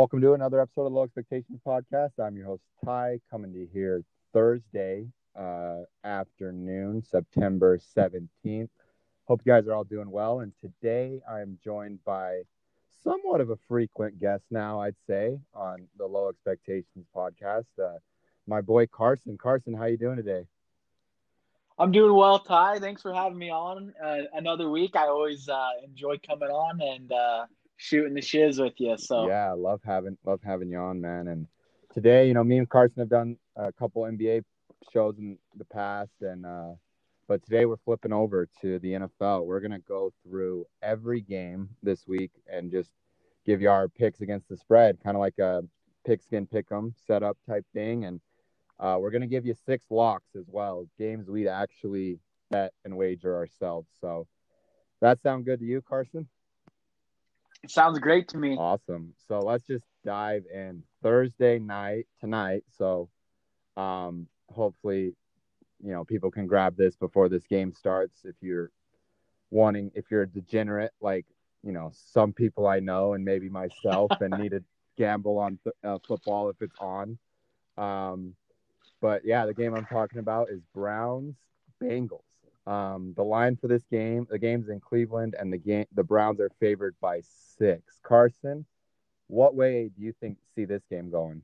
Welcome to another episode of Low Expectations Podcast. I'm your host, Tai, coming to you here Thursday uh, afternoon, September 17th. Hope you guys are all doing well. And today I'm joined by somewhat of a frequent guest now, I'd say, on the Low Expectations Podcast. Uh, my boy Carson. Carson, how you doing today? I'm doing well, Tai. Thanks for having me on uh, another week. I always uh, enjoy coming on and uh, shooting the shiz with you. So yeah, love having love having you on, man. And today, you know, me and Carson have done a couple NBA shows in the past, and uh, but today we're flipping over to the NFL. We're gonna go through every game this week and just give you our picks against the spread, kind of like a pigskin pick'em setup type thing, and uh, we're gonna give you six locks as well, games we'd actually bet and wager ourselves. So that sound good to you, Carson? It sounds great to me. Awesome. So let's just dive in Thursday night tonight. So um hopefully you know people can grab this before this game starts if you're wanting if you're a degenerate like you know some people I know and maybe myself and need to gamble on th- uh, football if it's on. Um but yeah, the game I'm talking about is Browns Bengals. Um, the line for this game, the game's in Cleveland, and the game, the Browns are favored by six. Carson, what way do you think see this game going?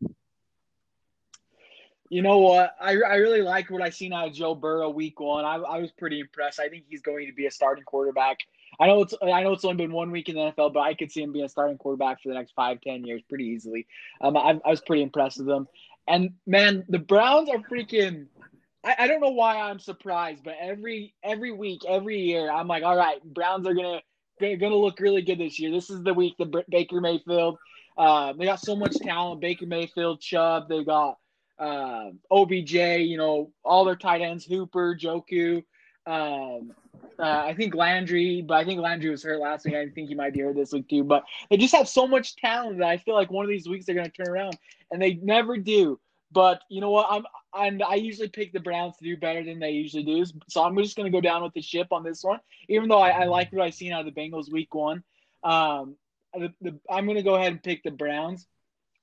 You know what? I, I really like what I seen out of Joe Burrow week one. I, I was pretty impressed. I think he's going to be a starting quarterback. I know it's I know it's only been one week in the NFL, but I could see him being a starting quarterback for the next five, ten years pretty easily. Um, I, I was pretty impressed with him. And man, the Browns are freaking I, I don't know why I'm surprised, but every every week, every year, I'm like, all right, Browns are gonna gonna, look really good this year. This is the week the Baker Mayfield. Uh, they got so much talent. Baker Mayfield, Chubb. They got uh, OBJ. You know all their tight ends: Hooper, Njoku. Um, uh, I think Landry, but I think Landry was hurt last week. I think he might be hurt this week too. But they just have so much talent that I feel like one of these weeks they're going to turn around, and they never do. But you know what? I'm and I usually pick the Browns to do better than they usually do. So I'm just going to go down with the ship on this one, even though I, I like what I've seen out of the Bengals week one. Um, the, the, I'm going to go ahead and pick the Browns.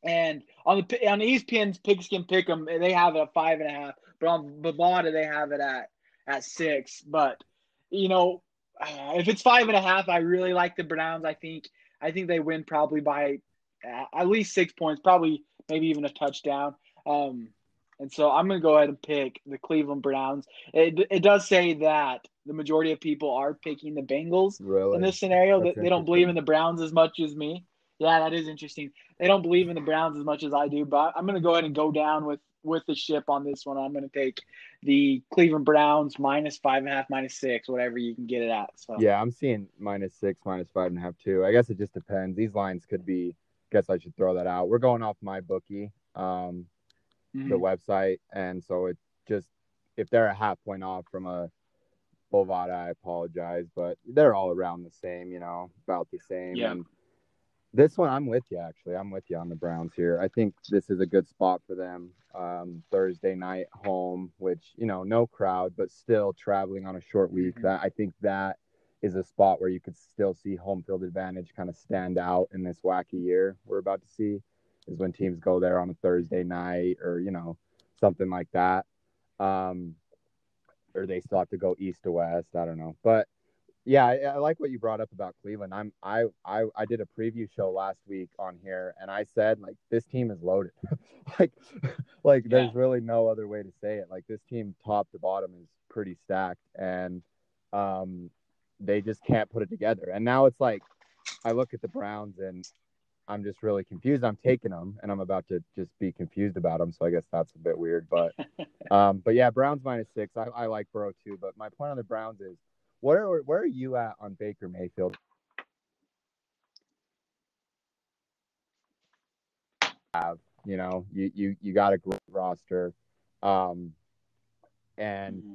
And on the on ESPN's Pigskin Pick 'em, they have it at five and a half. But on Bovada, they have it at at six. But you know, if it's five and a half, I really like the Browns. I think I think they win probably by at least six points, probably maybe even a touchdown. Um, and so I'm going to go ahead and pick the Cleveland Browns. It, it does say that the majority of people are picking the Bengals really? in this scenario. That's they, don't believe in the Browns as much as me. Yeah, that is interesting. They don't believe in the Browns as much as I do, but I'm going to go ahead and go down with with the ship on this one. I'm going to take the Cleveland Browns minus five and a half, minus six, whatever you can get it at. So yeah, I'm seeing minus six, minus five and a half too. I guess it just depends. These lines could be. Guess I should throw that out. We're going off my bookie. Um, mm-hmm. the website, and so it just if they're a half point off from a Bovada, I apologize, but they're all around the same, you know, about the same. Yeah. And this one, I'm with you. Actually, I'm with you on the Browns here. I think this is a good spot for them. Um, Thursday night home, which you know, no crowd, but still traveling on a short week. Mm-hmm. That I think that is a spot where you could still see home field advantage kind of stand out in this wacky year we're about to see is when teams go there on a Thursday night or you know something like that. Um, or they still have to go east to west. I don't know, but yeah, I, I, like what you brought up about Cleveland. I'm I, I I did a preview show last week on here, and I said like this team is loaded. like like yeah. there's really no other way to say it. Like this team, top to bottom, is pretty stacked, and um, they just can't put it together. And now it's like I look at the Browns and I'm just really confused. I'm taking them, and I'm about to just be confused about them. So I guess that's a bit weird. But, um, but yeah, Browns minus six. I, I like Burrow too. But my point on the Browns is, where where are you at on Baker Mayfield? Have you know you you you got a great roster, um, and mm-hmm.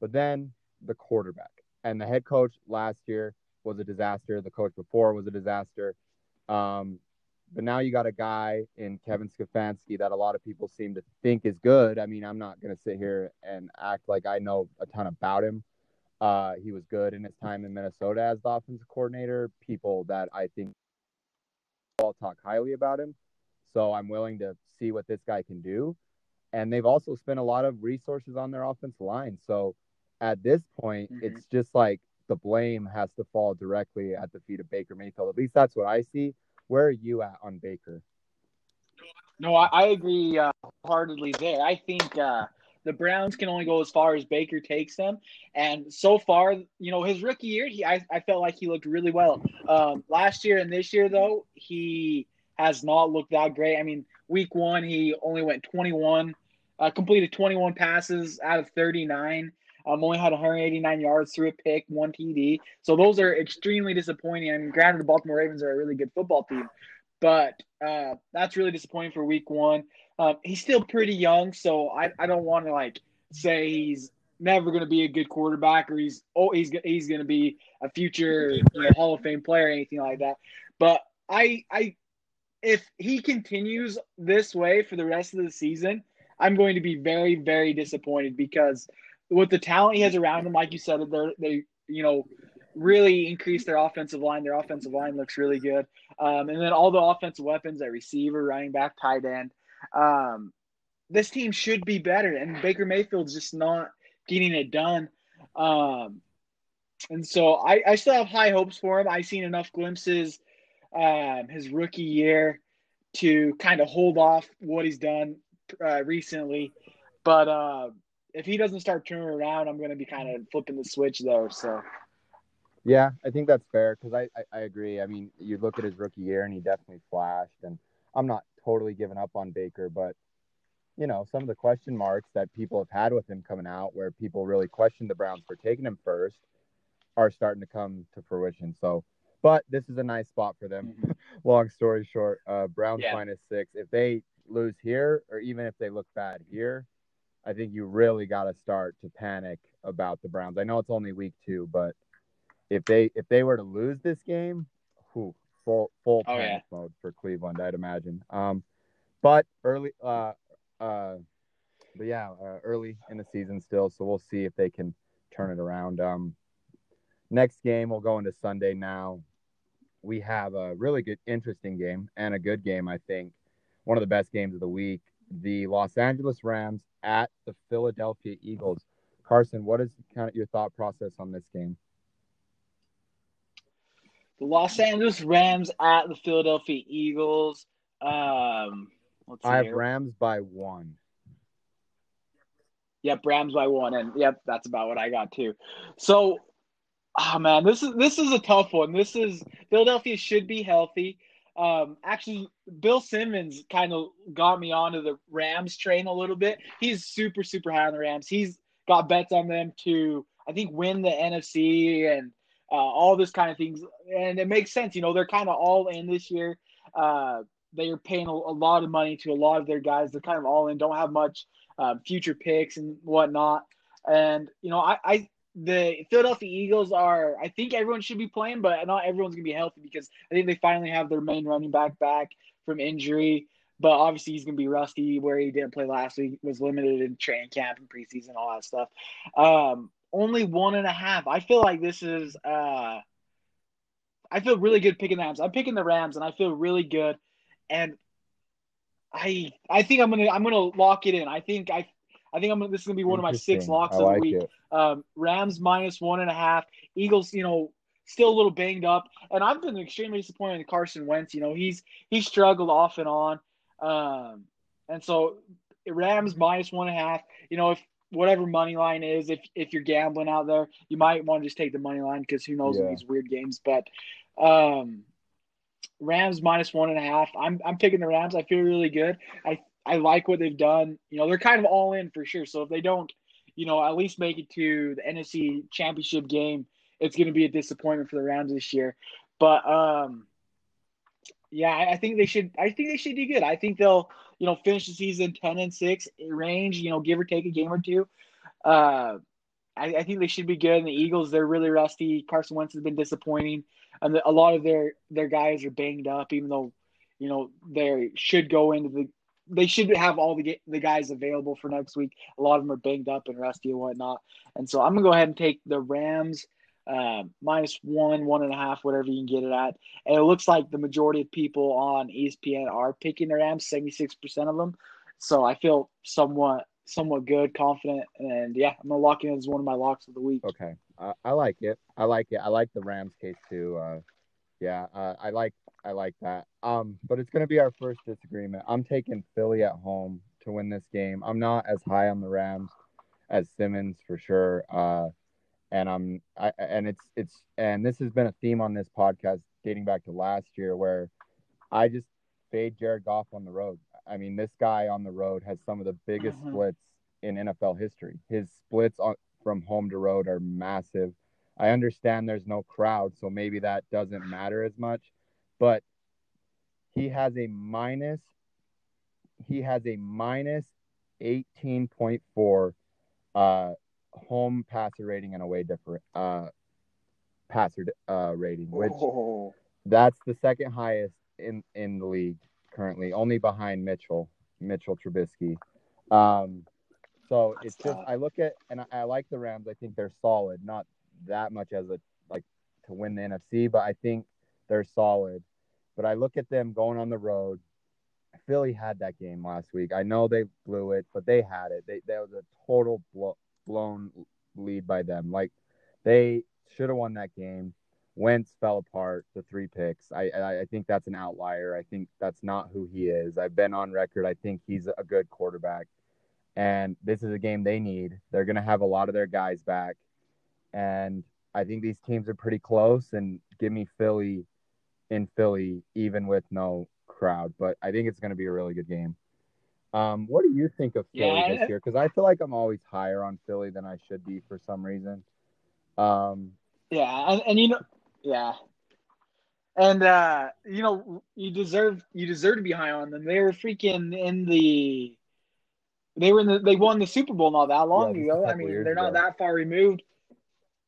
but then the quarterback and the head coach last year was a disaster. The coach before was a disaster. Um, but now you got a guy in Kevin Stefanski that a lot of people seem to think is good. I mean, I'm not going to sit here and act like I know a ton about him. Uh, he was good in his time in Minnesota as the offensive coordinator. People that I think all talk highly about him. So I'm willing to see what this guy can do. And they've also spent a lot of resources on their offensive line. So at this point, mm-hmm. it's just like the blame has to fall directly at the feet of Baker Mayfield. At least that's what I see. Where are you at on Baker? No, I, I agree uh, heartedly there. I think uh, the Browns can only go as far as Baker takes them. And so far, you know, his rookie year, he I, I felt like he looked really well. Um, last year and this year, though, he has not looked that great. I mean, week one, he only went 21, uh, completed 21 passes out of 39. Um, only had 189 yards through a pick, one TD. So those are extremely disappointing. I mean, granted, the Baltimore Ravens are a really good football team, but uh, that's really disappointing for week one. Um, he's still pretty young, so I, I don't want to like say he's never going to be a good quarterback or he's oh he's he's going to be a future you know, Hall of Fame player or anything like that. But I I if he continues this way for the rest of the season, I'm going to be very very disappointed because with the talent he has around him, like you said, they they you know really increase their offensive line. Their offensive line looks really good. Um, and then all the offensive weapons at receiver, running back, tight end. Um, this team should be better, and Baker Mayfield's just not getting it done. Um, and so I, I still have high hopes for him. I've seen enough glimpses um, his rookie year to kind of hold off what he's done uh, recently. But uh, if he doesn't start turning around, I'm going to be kind of flipping the switch there. So yeah, I think that's fair because I, I, I agree. I mean, you look at his rookie year and he definitely flashed, and I'm not totally giving up on Baker, but you know, some of the question marks that people have had with him coming out, where people really questioned the Browns for taking him first, are starting to come to fruition. So, but this is a nice spot for them. Mm-hmm. Long story short, uh, Browns yeah. minus six. If they lose here, or even if they look bad here, I think you really got to start to panic about the Browns. I know it's only week two, but if they if they were to lose this game, whew, full full oh, panic yeah. mode for Cleveland, I'd imagine. Um, but early, uh, uh, but yeah, uh, early in the season still, so we'll see if they can turn it around. Um, next game we'll go into Sunday now. We have a really good, interesting game and a good game. I think one of the best games of the week. The Los Angeles Rams at the Philadelphia Eagles. Carson, what is kind of your thought process on this game? the Los Angeles Rams at the Philadelphia Eagles. Um, I have here. Rams by one. Yep, Rams by one, and yep, that's about what I got too. So, oh man, this is this is a tough one. This is Philadelphia should be healthy. Um, actually, Bill Simmons kind of got me onto the Rams train a little bit. He's super super high on the Rams. He's got bets on them to I think win the NFC and uh, all this kind of things, and it makes sense. You know, they're kind of all in this year. Uh, they are paying a, a, lot of money to a lot of their guys. They're kind of all in, don't have much uh, future picks and whatnot. And you know, I, I the Philadelphia Eagles are. I think everyone should be playing, but not everyone's gonna be healthy because I think they finally have their main running back back from injury. But obviously, he's going to be rusty where he didn't play last week, was limited in training camp and preseason, all that stuff. Um, only one and a half. I feel like this is. Uh, I feel really good picking the Rams. I'm picking the Rams, and I feel really good. And I I think I'm gonna I'm gonna lock it in. I think I I think I'm gonna, this is gonna be one of my six locks of the week. Um, Rams minus one and a half. Eagles, you know, still a little banged up, and I've been extremely disappointed in Carson Wentz. You know, he's he's struggled off and on, um, and so Rams minus one and a half. You know, if whatever money line is, if if you're gambling out there, you might want to just take the money line because who knows yeah. in these weird games. But um, Rams minus one and a half. I'm I'm picking the Rams. I feel really good. I I like what they've done. You know, they're kind of all in for sure. So if they don't, you know, at least make it to the NFC Championship game, it's going to be a disappointment for the Rams this year. But um, yeah, I think they should. I think they should do good. I think they'll, you know, finish the season ten and six range. You know, give or take a game or two. Uh, I, I, think they should be good. And the Eagles, they're really rusty. Carson Wentz has been disappointing, and a lot of their their guys are banged up. Even though, you know, they should go into the. They should have all the the guys available for next week. A lot of them are banged up and rusty and whatnot. And so I'm gonna go ahead and take the Rams um, minus one, one and a half, whatever you can get it at. And it looks like the majority of people on ESPN are picking the Rams, 76% of them. So I feel somewhat somewhat good, confident, and yeah, I'm gonna lock in as one of my locks of the week. Okay, uh, I like it. I like it. I like the Rams case too. Uh, yeah, uh, I like I like that. Um, but it's gonna be our first disagreement. I'm taking Philly at home to win this game. I'm not as high on the Rams as Simmons for sure. Uh, and I'm I, and it's it's and this has been a theme on this podcast dating back to last year where I just fade Jared Goff on the road. I mean, this guy on the road has some of the biggest mm-hmm. splits in NFL history. His splits on, from home to road are massive. I understand there's no crowd, so maybe that doesn't matter as much, but he has a minus he has a minus 18.4 uh, home passer rating and away different uh, passer uh, rating, which oh. that's the second highest in in the league currently, only behind Mitchell Mitchell Trubisky. Um, so that's it's tough. just I look at and I, I like the Rams. I think they're solid, not that much as a like to win the NFC, but I think they're solid. But I look at them going on the road. Philly had that game last week. I know they blew it, but they had it. They that was a total blow, blown lead by them. Like they should have won that game. Wentz fell apart. The three picks. I, I I think that's an outlier. I think that's not who he is. I've been on record. I think he's a good quarterback, and this is a game they need. They're gonna have a lot of their guys back, and I think these teams are pretty close. And give me Philly in Philly, even with no crowd. But I think it's gonna be a really good game. Um, what do you think of Philly yeah. this year? Because I feel like I'm always higher on Philly than I should be for some reason. Um, yeah, and, and you know, yeah, and uh, you know, you deserve you deserve to be high on them. They were freaking in the, they were in the they won the Super Bowl not that long yeah, ago. I mean, they're not ago. that far removed.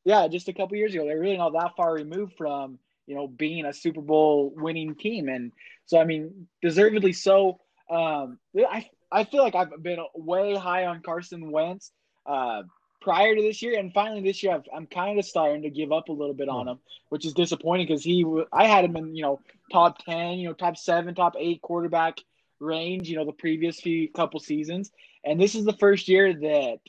Yeah, just a couple years ago, they're really not that far removed from you know being a Super Bowl winning team, and so I mean, deservedly so. Um, I I feel like I've been way high on Carson Wentz uh, prior to this year, and finally this year i am kind of starting to give up a little bit on him, which is disappointing because he I had him in you know top ten, you know top seven, top eight quarterback range, you know the previous few couple seasons, and this is the first year that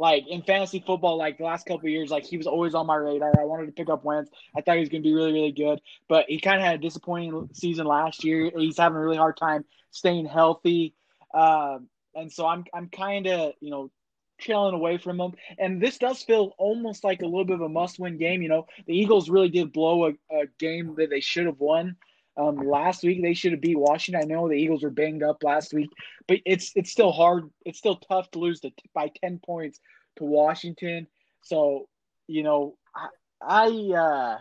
like in fantasy football, like the last couple years, like he was always on my radar. I wanted to pick up Wentz. I thought he was going to be really, really good, but he kind of had a disappointing season last year. He's having a really hard time staying healthy. Um, and so I'm I'm kind of you know trailing away from them. And this does feel almost like a little bit of a must-win game. You know, the Eagles really did blow a, a game that they should have won. Um, last week they should have beat Washington. I know the Eagles were banged up last week, but it's it's still hard. It's still tough to lose to, by ten points to Washington. So you know, I, I uh,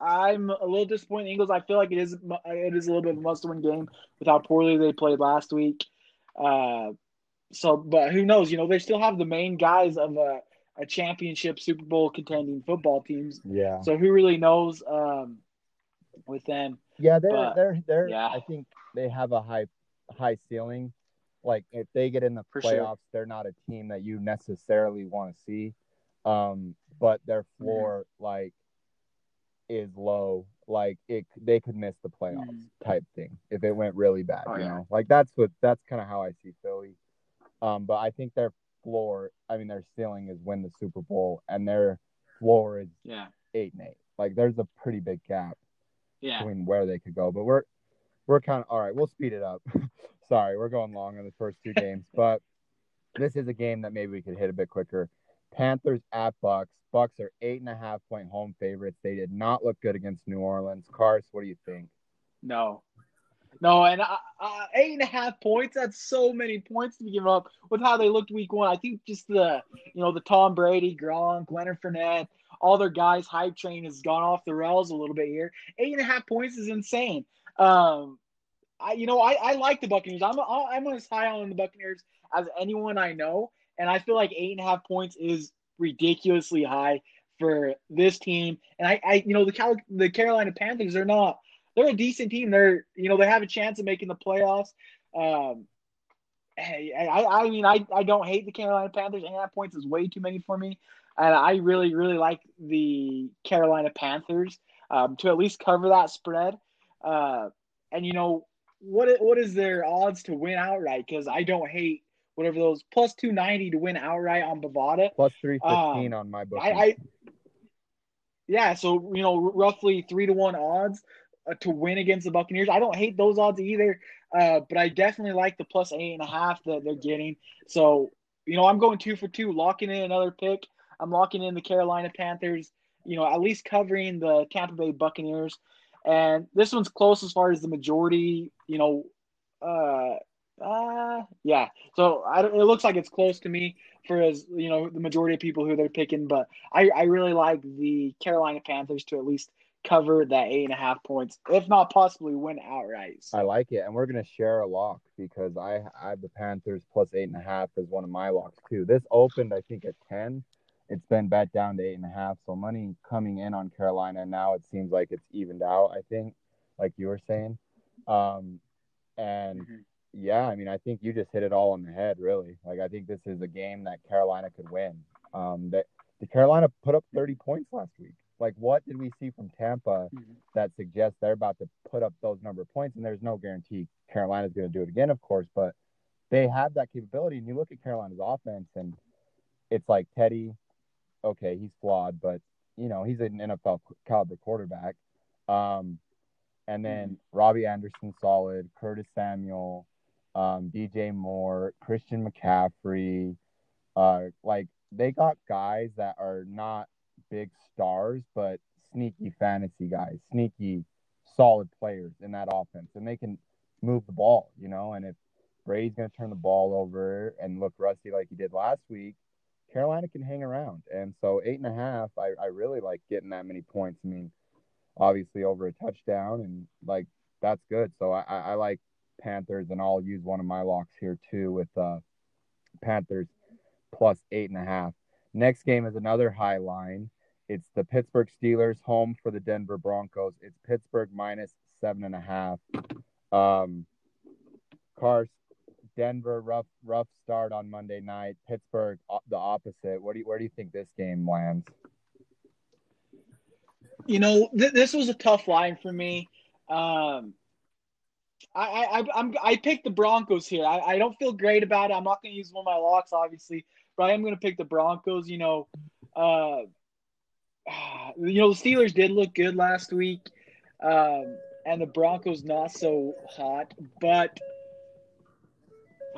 I'm a little disappointed. Eagles. I feel like it is it is a little bit of a must-win game with how poorly they played last week. Uh, so, but who knows? You know, they still have the main guys of a, a championship Super Bowl contending football teams. Yeah. So who really knows um, with them? Yeah, they're but, they're they're. Yeah. I think they have a high high ceiling. Like if they get in the For playoffs, sure. they're not a team that you necessarily want to see. Um, but their floor, mm-hmm. like is low, like it they could miss the playoffs mm. type thing if it went really bad. Oh, you yeah. know, like that's what that's kind of how I see Philly. Um, but I think their floor, I mean, their ceiling is win the Super Bowl, and their floor is yeah eight and eight. Like there's a pretty big gap yeah. between where they could go. But we're we're kind of all right. We'll speed it up. Sorry, we're going long on the first two games, but this is a game that maybe we could hit a bit quicker. Panthers at Bucks. Bucks are eight and a half point home favorites. They did not look good against New Orleans. Cars, what do you think? No, no, and uh, uh, eight and a half points. That's so many points to give up with how they looked week one. I think just the you know the Tom Brady, Gronk, Leonard Fournette, all their guys hype train has gone off the rails a little bit here. Eight and a half points is insane. Um, I you know I, I like the Buccaneers. I'm I'm as high on the Buccaneers as anyone I know. And I feel like eight and a half points is ridiculously high for this team. And I, I you know, the Cal- the Carolina Panthers are not. They're a decent team. They're, you know, they have a chance of making the playoffs. Um, I, I mean, I, I don't hate the Carolina Panthers. Eight and a half points is way too many for me. And I really really like the Carolina Panthers um, to at least cover that spread. Uh, and you know what? What is their odds to win outright? Because I don't hate whatever those plus two ninety to win outright on Bovada. Plus three fifteen um, on my book. I, I, yeah, so you know roughly three to one odds uh, to win against the Buccaneers. I don't hate those odds either, uh, but I definitely like the plus eight and a half that they're getting. So you know I'm going two for two, locking in another pick. I'm locking in the Carolina Panthers. You know at least covering the Tampa Bay Buccaneers. And this one's close as far as the majority, you know, uh, uh, yeah. So I, don't, it looks like it's close to me for as you know the majority of people who they're picking, but I, I really like the Carolina Panthers to at least cover that eight and a half points, if not possibly win outright. I like it, and we're gonna share a lock because I, I have the Panthers plus eight and a half as one of my locks too. This opened I think at ten. It's been bet down to eight and a half, so money coming in on Carolina. Now it seems like it's evened out. I think, like you were saying, um, and. Mm-hmm yeah, I mean, I think you just hit it all on the head, really. Like, I think this is a game that Carolina could win. Um, that did Carolina put up 30 points last week? Like, what did we see from Tampa mm-hmm. that suggests they're about to put up those number of points? And there's no guarantee Carolina's going to do it again, of course, but they have that capability. And you look at Carolina's offense, and it's like Teddy. Okay, he's flawed, but you know he's an NFL caliber quarterback. Um, and then mm-hmm. Robby Anderson, solid. Curtis Samuel, um, DJ Moore, Christian McCaffrey. Uh, like they got guys that are not big stars, but sneaky fantasy guys, sneaky solid players in that offense, and they can move the ball, you know. And if Brady's going to turn the ball over and look rusty like he did last week, Carolina can hang around. And so eight and a half, I, I really like getting that many points. I mean, obviously over a touchdown, and like that's good. So I, I like Panthers, and I'll use one of my locks here too with uh, Panthers plus eight and a half. Next game is another high line. It's the Pittsburgh Steelers home for the Denver Broncos. It's Pittsburgh minus seven and a half. Um, Cars, Denver rough rough start on Monday night. Pittsburgh the opposite. What do you, where do you think this game lands? You know, th- this was a tough line for me. Um, I, I I'm I picked the Broncos here. I, I don't feel great about it. I'm not going to use one of my locks, obviously, but I am going to pick the Broncos. You know, uh, you know the Steelers did look good last week, um, and the Broncos not so hot. But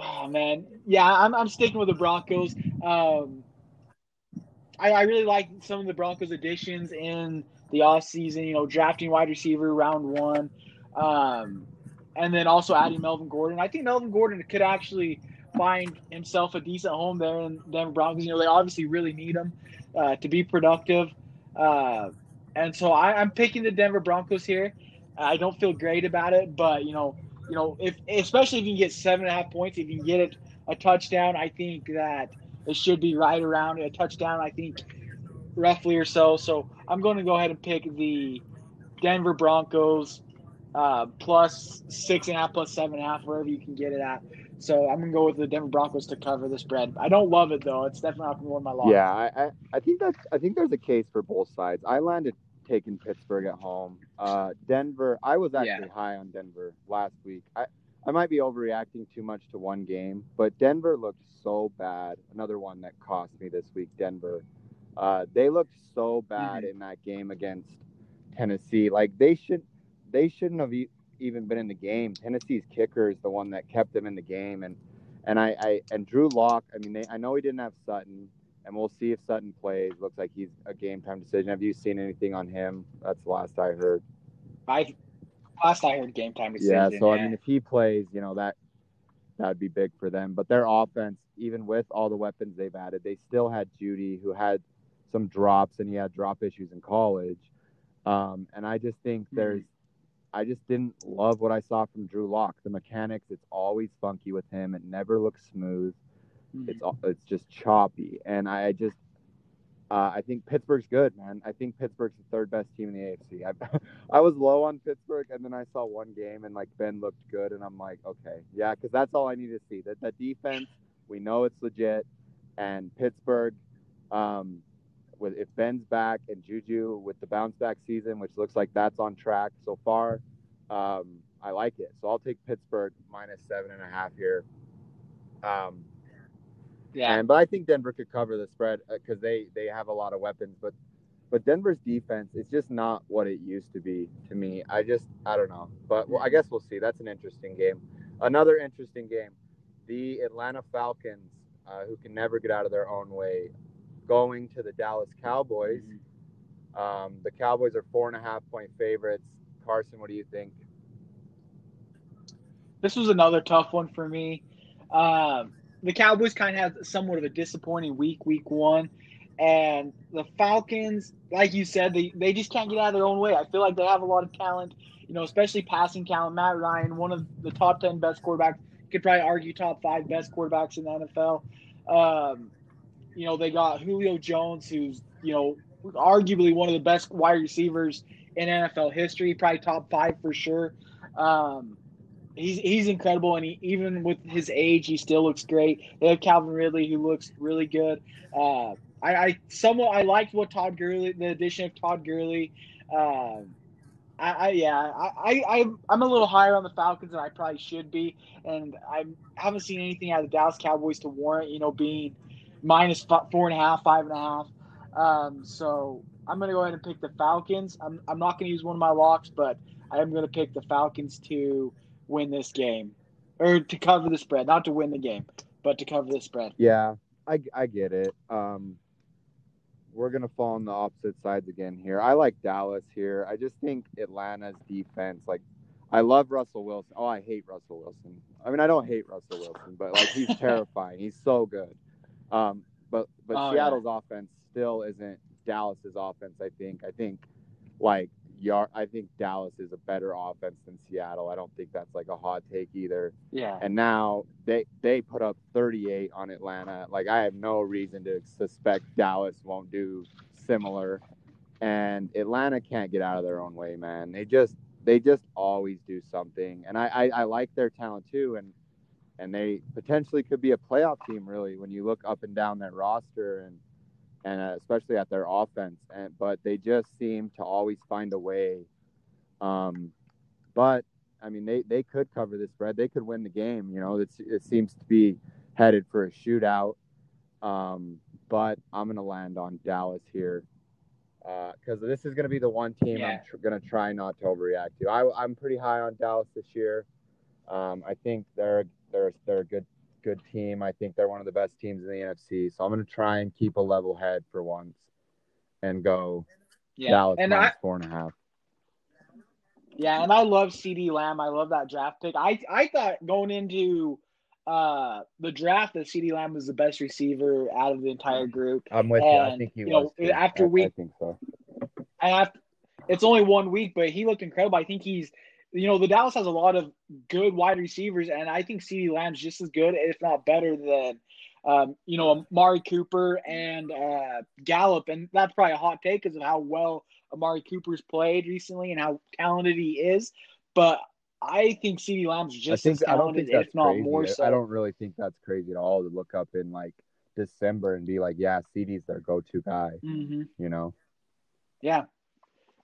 oh man, yeah, I'm I'm sticking with the Broncos. Um, I, I really like some of the Broncos additions in the off season. You know, drafting wide receiver round one. Um, and then also adding Melvin Gordon. I think Melvin Gordon could actually find himself a decent home there in Denver Broncos. You know, they obviously really need him uh, to be productive. Uh, and so I, am picking the Denver Broncos here. I don't feel great about it, but you know, you know, if especially if you get seven and a half points, if you get it a touchdown, I think that it should be right around a touchdown. I think roughly or so. So I'm going to go ahead and pick the Denver Broncos uh, plus six and a half, plus seven and a half, wherever you can get it at. So I'm gonna go with the Denver Broncos to cover the spread. I don't love it though. It's definitely not gonna win my loss. Yeah, I, I, I think that's I think there's a case for both sides. I landed taking Pittsburgh at home. Uh, Denver, I was actually yeah. high on Denver last week. I I might be overreacting too much to one game, but Denver looked so bad. Another one that cost me this week. Denver, uh, they looked so bad mm-hmm. in that game against Tennessee. Like they should they shouldn't have even been in the game. Tennessee's kicker is the one that kept them in the game, and and I, I and Drew Lock. I mean, they, I know he didn't have Sutton, and we'll see if Sutton plays. Looks like he's a game time decision. Have you seen anything on him? That's the last I heard. I last I heard game time decision. Yeah, so yeah. I mean, if he plays, you know that that'd be big for them. But their offense, even with all the weapons they've added, they still had Jeudy, who had some drops, and he had drop issues in college. Um, and I just think mm-hmm. there's I just didn't love what I saw from Drew Lock. The mechanics, it's always funky with him. It never looks smooth. Mm-hmm. It's it's just choppy, and I just uh, I think Pittsburgh's good, man. I think Pittsburgh's the third best team in the AFC. I, I was low on Pittsburgh, and then I saw one game, and like Ben looked good, and I'm like, okay, yeah, because that's all I need to see. That that defense, we know it's legit, and Pittsburgh, um, with if Ben's back and Juju with the bounce back season, which looks like that's on track so far, um, I like it. So I'll take Pittsburgh minus seven and a half here. Um, yeah. And, but I think Denver could cover the spread because uh, they they have a lot of weapons, but but Denver's defense is just not what it used to be to me. I just I don't know, but well, I guess we'll see. That's an interesting game. Another interesting game, the Atlanta Falcons, uh, who can never get out of their own way, going to the Dallas Cowboys. Mm-hmm. Um, the Cowboys are four and a half point favorites. Carson, what do you think? This was another tough one for me. Um, the Cowboys kind of had somewhat of a disappointing week, week one. And the Falcons, like you said, they, they just can't get out of their own way. I feel like they have a lot of talent, you know, especially passing talent. Matt Ryan, one of the top 10 best quarterbacks, could probably argue top five best quarterbacks in the NFL. Um, you know, they got Julio Jones, who's, you know, arguably one of the best wide receivers in NFL history, probably top five for sure. Um, he's he's incredible, and he, even with his age, he still looks great. They have Calvin Ridley, who looks really good. Uh, I, I somewhat I liked what Todd Gurley, the addition of Todd Gurley. Uh, I, I, yeah, I, I I'm a little higher on the Falcons than I probably should be, and I haven't seen anything out of the Dallas Cowboys to warrant you know being minus four and a half, five and a half. Um, so I'm gonna go ahead and pick the Falcons. I'm I'm not gonna use one of my locks, but I am gonna pick the Falcons to win this game or to cover the spread, not to win the game, but to cover the spread. Yeah, I, I get it. Um, we're gonna fall on the opposite sides again here. I like Dallas here. I just think Atlanta's defense, like, I love Russell Wilson. Oh, I hate Russell Wilson. I mean, I don't hate Russell Wilson, but like he's terrifying. He's so good. Um, but but oh, Seattle's yeah. offense still isn't Dallas's offense. I think. I think like yard. I think Dallas is a better offense than Seattle. I don't think that's like a hot take either. Yeah. And now they they put up 38 on Atlanta. Like I have no reason to suspect Dallas won't do similar. And Atlanta can't get out of their own way, man. They just they just always do something. And I I, I like their talent too. And and they potentially could be a playoff team really when you look up and down that roster and and uh, especially at their offense. And but they just seem to always find a way. Um, but I mean, they they could cover the spread. They could win the game. You know, it's, it seems to be headed for a shootout. Um, but I'm gonna land on Dallas here because uh, this is gonna be the one team yeah. I'm tr- gonna try not to overreact to. I, I'm pretty high on Dallas this year. Um, I think they're they're they're a good good team. I think they're one of the best teams in the NFC. So I'm going to try and keep a level head for once and go yeah. Dallas and minus I, four and a half. Yeah, and I love CeeDee Lamb. I love that draft pick. I I thought going into uh the draft that CeeDee Lamb was the best receiver out of the entire group. I'm with and, you. I think he you was. Know, after I, week, I think so. And after, it's only one week, but he looked incredible. I think he's you know, the Dallas has a lot of good wide receivers, and I think CeeDee Lamb's just as good, if not better, than um, you know, Amari Cooper and uh, Gallup, and that's probably a hot take because of how well Amari Cooper's played recently and how talented he is. But I think CeeDee Lamb's just think, as talented, if not crazy. more so. I don't really think that's crazy at all to look up in like December and be like, yeah, CeeDee's their go-to guy. Mm-hmm. You know? Yeah,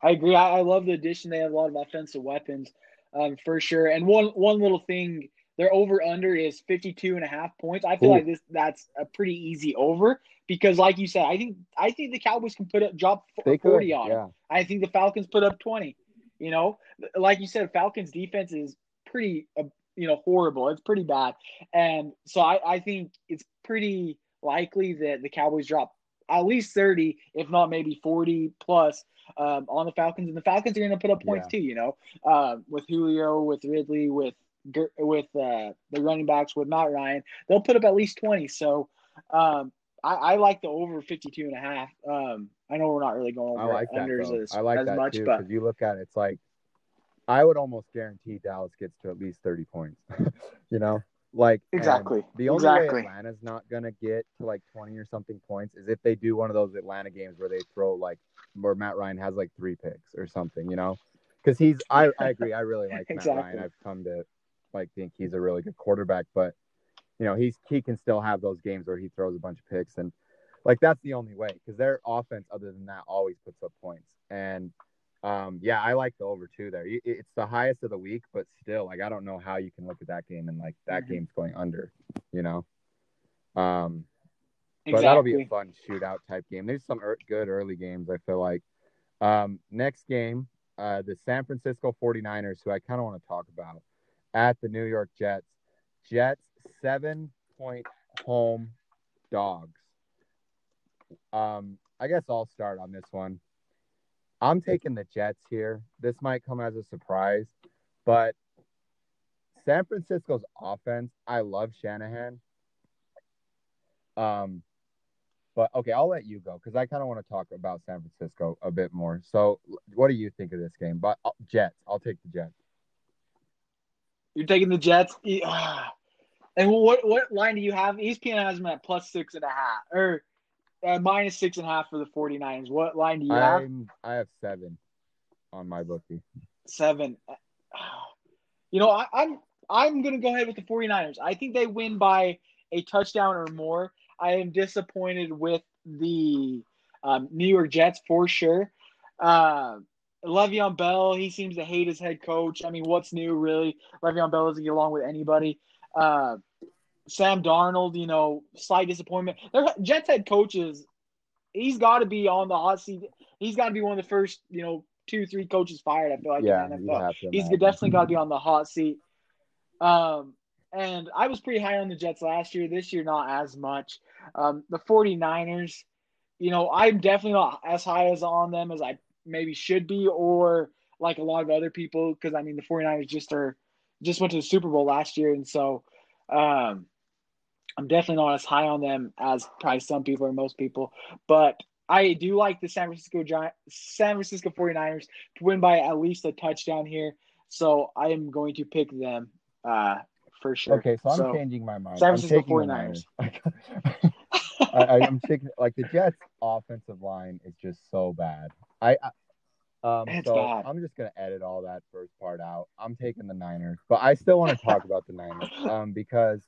I agree. I, I, love the addition. They have a lot of offensive weapons um, for sure. And one one little thing, their over under is 52 and a half points. I feel Ooh. like this that's a pretty easy over because like you said, I think I think the Cowboys can put up drop 40 could, on yeah. I think the Falcons put up 20. You know, like you said, Falcons defense is pretty uh, you know horrible. It's pretty bad. And so I, I think it's pretty likely that the Cowboys drop at least 30, if not maybe 40 plus um, on the Falcons, and the Falcons are going to put up points yeah. too. You know, uh, with Julio, with Ridley, with with uh, the running backs, with Matt Ryan, they'll put up at least twenty. So um, I, I, like the over 52 and a half. Um, I know we're not really going over I like unders that, as, I like as that much, too, but you look at it, it's like I would almost guarantee Dallas gets to at least 30 points. you know, like exactly. The only exactly. way Atlanta's not gonna get to like 20 or something points is if they do one of those Atlanta games where they throw like where Matt Ryan has like three picks or something, you know? Because he's I, I agree, I really like exactly. Matt Ryan. I've come to like think he's a really good quarterback, but you know, he's he can still have those games where he throws a bunch of picks and like that's the only way because their offense, other than that, always puts up points. And um, yeah, I like the over two there. It's the highest of the week, but still, like I don't know how you can look at that game and like that mm-hmm. game's going under. You know. Um, exactly. but that'll be a fun shootout type game. There's some er- good early games. I feel like. Um, next game, uh, the San Francisco 49ers, who I kind of want to talk about, at the New York Jets. Jets seven point home dogs. Um, I guess I'll start on this one. I'm taking the Jets here. This might come as a surprise, but San Francisco's offense, I love Shanahan. Um, but okay, I'll let you go because I kind of want to talk about San Francisco a bit more. So, what do you think of this game? But uh, Jets, I'll take the Jets. You're taking the Jets. And what what line do you have? ESPN has them at plus six and a half or uh, minus six and a half for the 49ers. What line do you have? I'm, I have seven on my bookie. Seven. You know, I, I'm I'm gonna go ahead with the 49ers. I think they win by a touchdown or more. I am disappointed with the um, New York Jets for sure. Uh, Le'Veon Bell, he seems to hate his head coach. I mean, what's new, really? Le'Veon Bell doesn't get along with anybody. Uh, Sam Darnold, you know, slight disappointment. Their Jets head coaches, he's got to be on the hot seat. He's got to be one of the first, you know, two, three coaches fired. I feel like yeah, in the NFL. He's definitely got to be on the hot seat. Um, and I was pretty high on the Jets last year. This year, not as much. Um, the 49ers, you know, I'm definitely not as high as on them as I maybe should be, or like a lot of other people, because I mean, the 49ers just are just went to the Super Bowl last year, and so um, I'm definitely not as high on them as probably some people or most people. But I do like the San Francisco Giant, San Francisco 49ers to win by at least a touchdown here. So I am going to pick them uh, for sure. Okay, so I'm so, changing my mind. San Francisco 49ers. I, am taking like the Jets' offensive line is just so bad. I, I um, it's so bad. I'm just gonna edit all that first part out. I'm taking the Niners, but I still want to talk about the Niners um, because.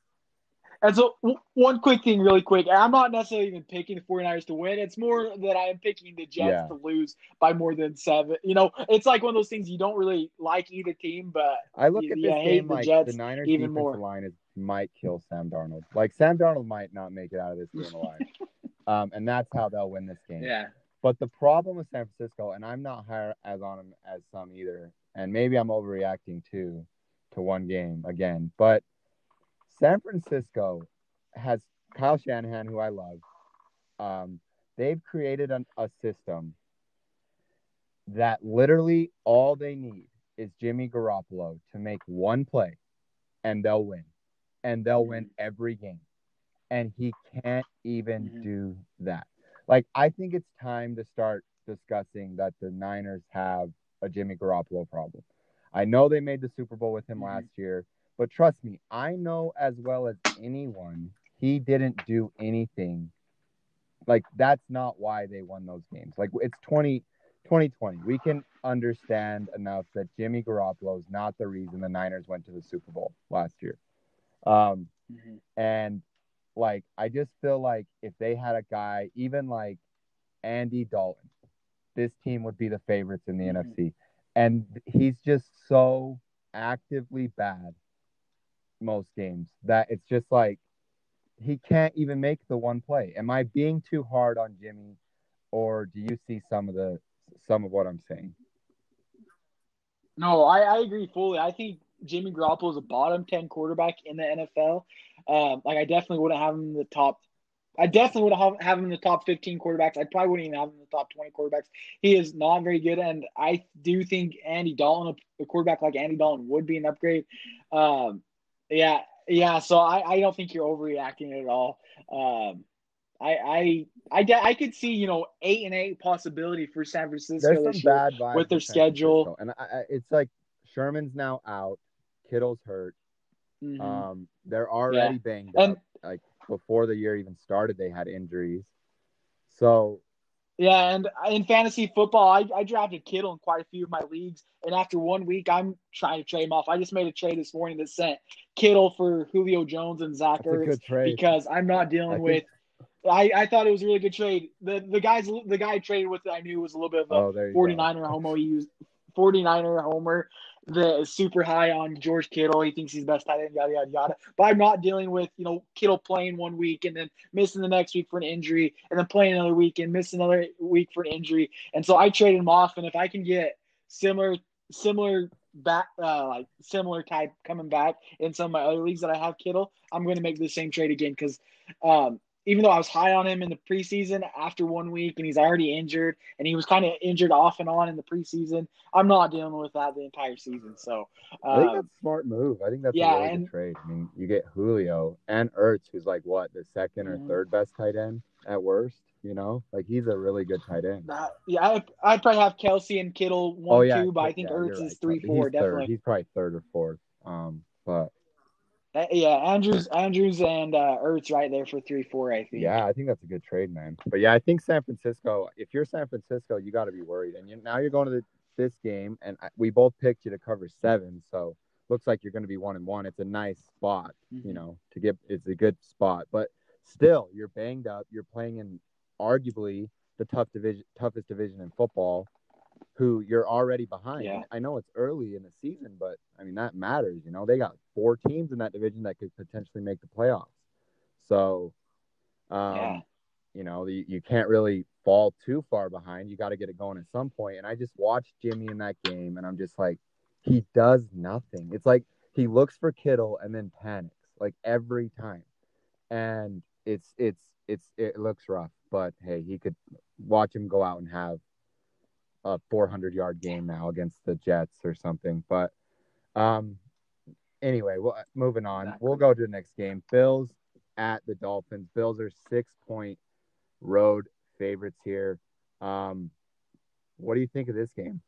And so, one quick thing, really quick. I'm not necessarily even picking the 49ers to win. It's more that I am picking the Jets yeah. to lose by more than seven. You know, it's like one of those things you don't really like either team, but I look you, at this game the like Jets the Niners even more. line is might kill Sam Darnold. Like Sam Darnold might not make it out of this game alive, um, and that's how they'll win this game. Yeah. But the problem with San Francisco, and I'm not higher as on them as some either, and maybe I'm overreacting too to one game again, but San Francisco has Kyle Shanahan, who I love. Um, they've created an, a system that literally all they need is Jimmy Garoppolo to make one play, and they'll win, and they'll win every game, and he can't even mm-hmm. do that like I think it's time to start discussing that the Niners have a Jimmy Garoppolo problem. I know they made the Super Bowl with him mm-hmm. last year, but trust me, I know as well as anyone he didn't do anything. Like that's not why they won those games. Like it's 20 2020. We can understand enough that Jimmy Garoppolo is not the reason the Niners went to the Super Bowl last year. Um, mm-hmm. and like I just feel like if they had a guy, even like Andy Dalton, this team would be the favorites in the mm-hmm. NFC. And he's just so actively bad most games that it's just like he can't even make the one play. Am I being too hard on Jimmy or do you see some of the some of what I'm saying? No, I, I agree fully. I think Jimmy Garoppolo is a bottom 10 quarterback in the NFL. Um, like, I definitely wouldn't have him in the top. I definitely would have, have him in the top 15 quarterbacks. I probably wouldn't even have him in the top 20 quarterbacks. He is not very good. And I do think Andy Dalton, a quarterback like Andy Dalton, would be an upgrade. Um, yeah. Yeah. So I, I don't think you're overreacting at all. Um, I, I I I could see you know eight and eight possibility for San Francisco There's some bad vibes with their schedule, and I, it's like Sherman's now out. Kittle's hurt. Mm-hmm. Um, they're already yeah. banged and, up. Like before the year even started, they had injuries. So, yeah, and in fantasy football, I, I drafted Kittle in quite a few of my leagues, and after one week, I'm trying to trade him off. I just made a trade this morning that sent Kittle for Julio Jones and Zach Ertz because I'm not dealing with I, I thought it was a really good trade. The the guys the guy I traded with I knew was a little bit of a Oh, there you go. 49er homo. He used 49er homer. The super high on George Kittle. He thinks he's the best tight end. Yada yada yada. But I'm not dealing with you know Kittle playing one week and then missing the next week for an injury, and then playing another week and missing another week for an injury. And so I traded him off. And if I can get similar similar back uh, like similar type coming back in some of my other leagues that I have Kittle, I'm going to make the same trade again because um, even though I was high on him in the preseason after one week and he's already injured and he was kind of injured off and on in the preseason, I'm not dealing with that the entire season. So I think um, that's a smart move. I think that's yeah, a really and- good trade. I mean, you get Julio and Ertz, who's like what the 2nd or third best tight end at worst. You know, like he's a really good tight end. uh, yeah, I, I'd probably have Kelce and Kittle one, oh yeah, two, but I think yeah, Ertz you're is right. three, He's four, definitely. He's probably third or fourth. Um, but Uh, Yeah, Andrews, Andrews, and uh, Ertz right there for three, four. I think. yeah, I think that's a good trade, man. But yeah, I think San Francisco. If you're San Francisco, you got to be worried. And you, now you're going to the, this game, and I, we both picked you to cover seven. So looks like you're going to be one and one. It's a nice spot, Mhm. you know, to get. It's a good spot, but still, you're banged up. You're playing in arguably the tough division, toughest division in football. Who you're already behind. Yeah. I know it's early in the season, but I mean that matters. You know, they got four teams in that division that could potentially make the playoffs. So, um, Yeah. you know, you, you can't really fall too far behind. You got to get it going at some point. And I just watched Jimmy in that game, and I'm just like, he does nothing. It's like he looks for Kittle and then panics like every time, and it's it's it's it looks rough. But hey, he could watch him go out and have a 400 yard game now against the Jets or something. But um, anyway, well, moving on. We'll go to the next game. Bills at the Dolphins. Bills are six point road favorites here. Um, what do you think of this game?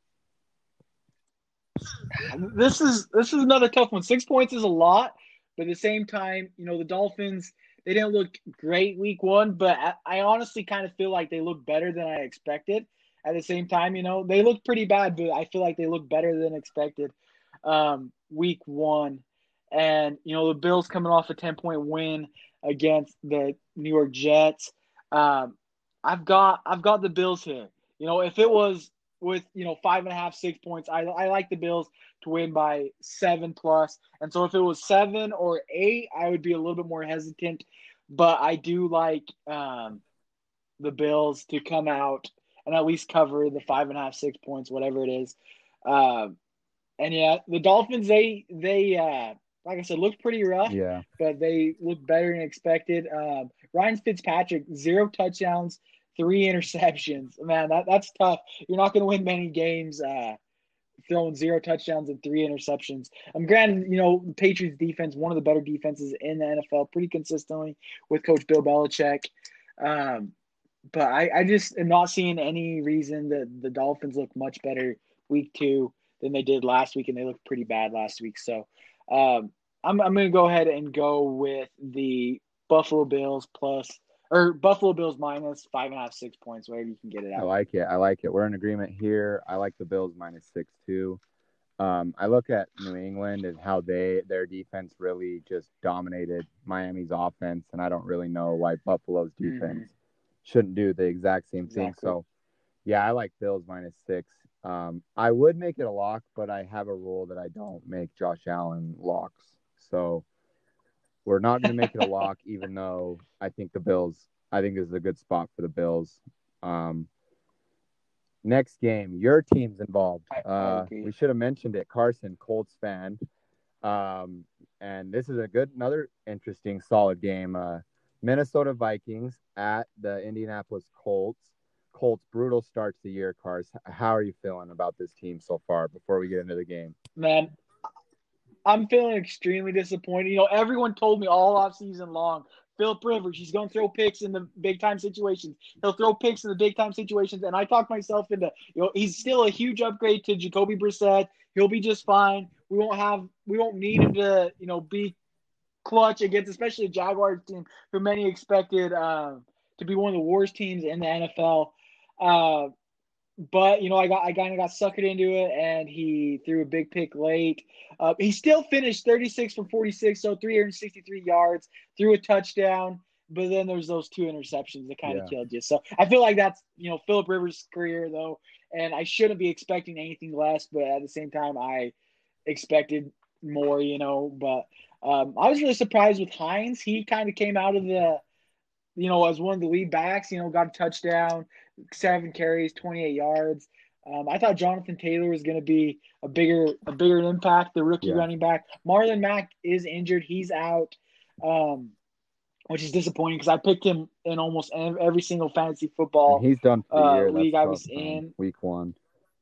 This is this is another tough one. Six points is a lot, but at the same time, you know, the Dolphins they didn't look great week one, but I, I honestly kind of feel like they look better than I expected. At the same time, you know, they look pretty bad, but I feel like they look better than expected um, week one. And you know, the Bills coming off a ten point win against the New York Jets. Um, I've got I've got the Bills here. You know, if it was with you know five and a half, six points, I I like the Bills to win by seven plus. And so if it was seven or eight, I would be a little bit more hesitant. But I do like um, the Bills to come out and at least cover the five and a half, six points, whatever it is. Um, and yeah, the Dolphins they they uh, like I said looked pretty rough Yeah, but they look better than expected. Um, Ryan Fitzpatrick, zero touchdowns, three interceptions. Man, that, that's tough. You're not going to win many games uh, throwing zero touchdowns and three interceptions. I'm granted, you know, the Patriots defense, one of the better defenses in the NFL, pretty consistently with Coach Bill Belichick. Um, but I, I just am not seeing any reason that the Dolphins look much better week two than they did last week, and they looked pretty bad last week. So um, I'm I'm going to go ahead and go with the Buffalo Bills plus or Buffalo Bills minus five and a half, six points, wherever you can get it I like it. I like it. We're in agreement here. I like the Bills minus six too. Um, I look at New England and how they their defense really just dominated Miami's offense, and I don't really know why Buffalo's defense shouldn't do the exact same thing. Exactly. So, yeah, I like Bills minus six. Um, I would make it a lock, but I have a rule that I don't make Josh Allen locks. So we're not going to make it a lock, even though I think the Bills. I think this is a good spot for the Bills. Um, next game, your team's involved. Uh, we should have mentioned it. Carson, Colts fan. Um, and this is a good, another interesting, solid game. Uh, Minnesota Vikings at the Indianapolis Colts. Colts brutal start to the year. Cars, how are you feeling about this team so far? Before we get into the game, Man, I'm feeling extremely disappointed. You know, everyone told me all off season long, Philip Rivers, he's going to throw picks in the big time situations. He'll throw picks in the big time situations, and I talked myself into, you know, he's still a huge upgrade to Jacoby Brissett. He'll be just fine. We won't have, we won't need him to, you know, be clutch against, especially Jaguars team who many expected uh, to be one of the worst teams in the NFL. Uh, but you know, I got I kind of got suckered into it, and he threw a big pick late. Uh, he still finished 36 from 46, so 363 yards, threw a touchdown. but then there's those two interceptions that kind of yeah. killed you. So I feel like that's you know Philip Rivers' career though, and I shouldn't be expecting anything less. But at the same time, I expected more. You know, but um, I was really surprised with Hines. He kind of came out of the, you know, as one of the lead backs. You know, got a touchdown, seven carries, 28 yards. Um, I thought Jonathan Taylor was going to be a bigger a bigger impact, the rookie yeah. running back. Marlon Mack is injured; he's out, um, which is disappointing because I picked him in almost every single fantasy football. And he's done for uh, year. league I was in week one.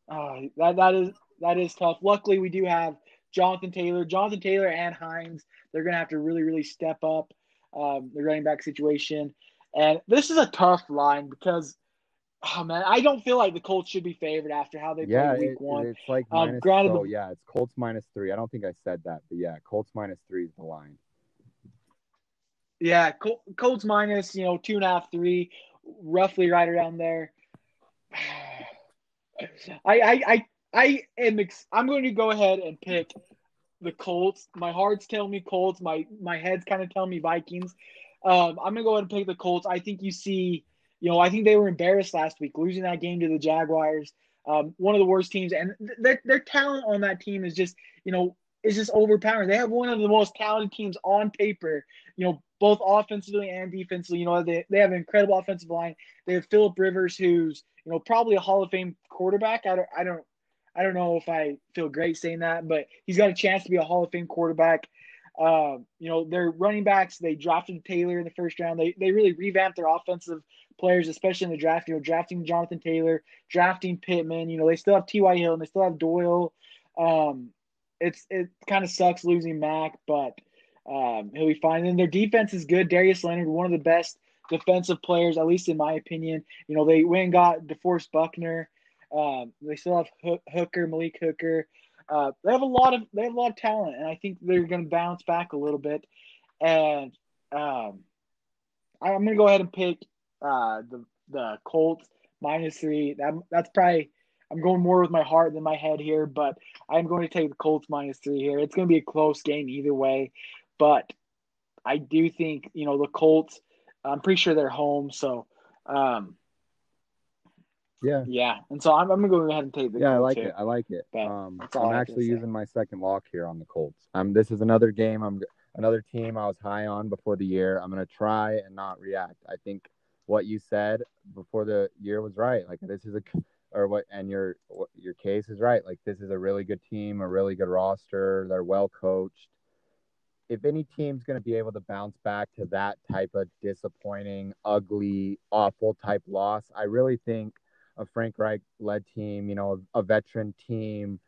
Uh, that that is that is tough. Luckily, we do have Jonathan Taylor, Jonathan Taylor, and Hines. They're going to have to really really step up um, the running back situation, and this is a tough line because Oh man, I don't feel like the Colts should be favored after how they yeah, played week it, one. It's like um, minus, granted, oh, yeah, it's Colts minus three. I don't think I said that, but yeah, Colts minus three is the line. Yeah, Col- Colts minus you know two and a half, three, roughly right around there. I I I I am. Ex- I'm going to go ahead and pick the Colts. My heart's telling me Colts. My my head's kind of telling me Vikings. Um, I'm gonna go ahead and pick the Colts. I think you see you know, I think they were embarrassed last week, losing that game to the Jaguars. Um, one of the worst teams, and their their talent on that team is just, you know, is just overpowering. They have one of the most talented teams on paper, you know, both offensively and defensively. You know, they, they have an incredible offensive line. They have Philip Rivers, who's, you know, probably a Hall of Fame quarterback. I don't, I don't, I don't know if I feel great saying that, but he's got a chance to be a Hall of Fame quarterback. Uh, you know, their running backs, they drafted Taylor in the first round. They they really revamped their offensive players, especially in the draft. You know, drafting Jonathan Taylor, drafting Pittman. You know, they still have T.Y. Hill and they still have Doyle. Um, it's it kind of sucks losing Mack, but um, he'll be fine. And their defense is good. Darius Leonard, one of the best defensive players, at least in my opinion. You know, they went and got DeForest Buckner. Um, they still have Hooker, Malik Hooker. Uh, they have a lot of they have a lot of talent, and I think they're going to bounce back a little bit. And um, I'm going to go ahead and pick uh, the the Colts minus three. That that's probably I'm going more with my heart than my head here, but I'm going to take the Colts minus three here. It's going to be a close game either way, but I do think you know the Colts. I'm pretty sure they're home, so um, yeah, yeah. And so I'm, I'm gonna go ahead and take the. Yeah, I like here. it. I like it. um, I'm actually using my second lock here on the Colts. Um, this is another game. I'm another team I was high on before the year. I'm gonna try and not react. I think what you said before the year was right. Like this is a or what and your your case is right. Like this is a really good team, a really good roster. They're well coached. If any team's going to be able to bounce back to that type of disappointing, ugly, awful type loss, I really think a Frank Reich led team, you know, a, a veteran team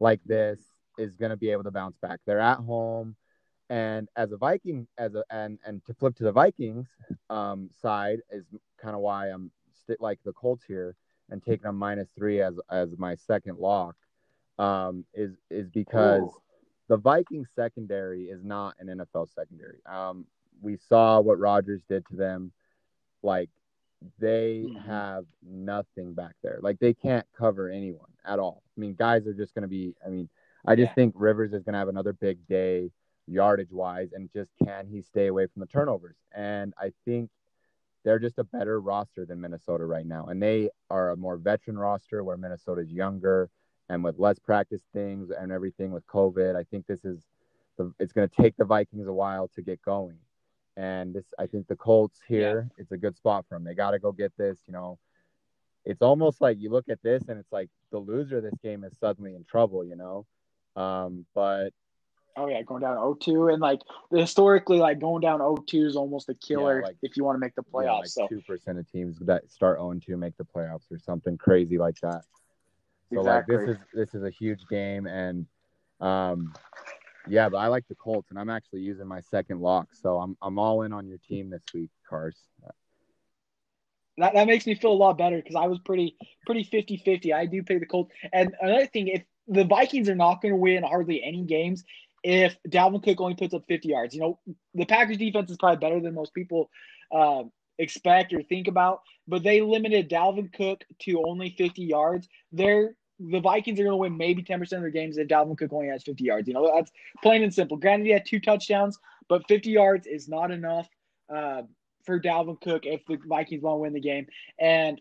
like this is going to be able to bounce back. They're at home. And as a Viking, as a and and to flip to the Vikings um, side is kind of why I'm st- like the Colts here and taking them minus three as as my second lock um, is is because Ooh. the Viking secondary is not an NFL secondary. Um, we saw what Rodgers did to them. Like they mm-hmm. have nothing back there. Like they can't cover anyone at all. I mean, guys are just going to be. I mean, I just yeah. think Rivers is going to have another big day yardage wise and just can he stay away from the turnovers? And I think they're just a better roster than Minnesota right now. And they are a more veteran roster where Minnesota's younger and with less practice things and everything with COVID. I think this is the, it's going to take the Vikings a while to get going. And this, I think the Colts here, yeah. it's a good spot for them. They got to go get this, you know. It's almost like you look at this and it's like the loser of this game is suddenly in trouble, you know. Um, but Oh yeah, going down 0-2 and like historically, like going down 0-2 is almost a killer yeah, like, if you want to make the playoffs. Yeah, like two percent of teams that start 0-2 make the playoffs or something crazy like that. So exactly. like this is this is a huge game and um yeah, but I like the Colts and I'm actually using my second lock, so I'm I'm all in on your team this week, Cars. That, that makes me feel a lot better because I was pretty pretty 50-50. I do pick the Colts. And another thing, if the Vikings are not going to win hardly any games if Dalvin Cook only puts up 50 yards. You know, the Packers defense is probably better than most people uh, expect or think about, but they limited Dalvin Cook to only 50 yards. They're the Vikings are going to win maybe 10% of their games if Dalvin Cook only has 50 yards. You know, that's plain and simple. Granted, he had two touchdowns, but 50 yards is not enough uh, for Dalvin Cook if the Vikings want to win the game. And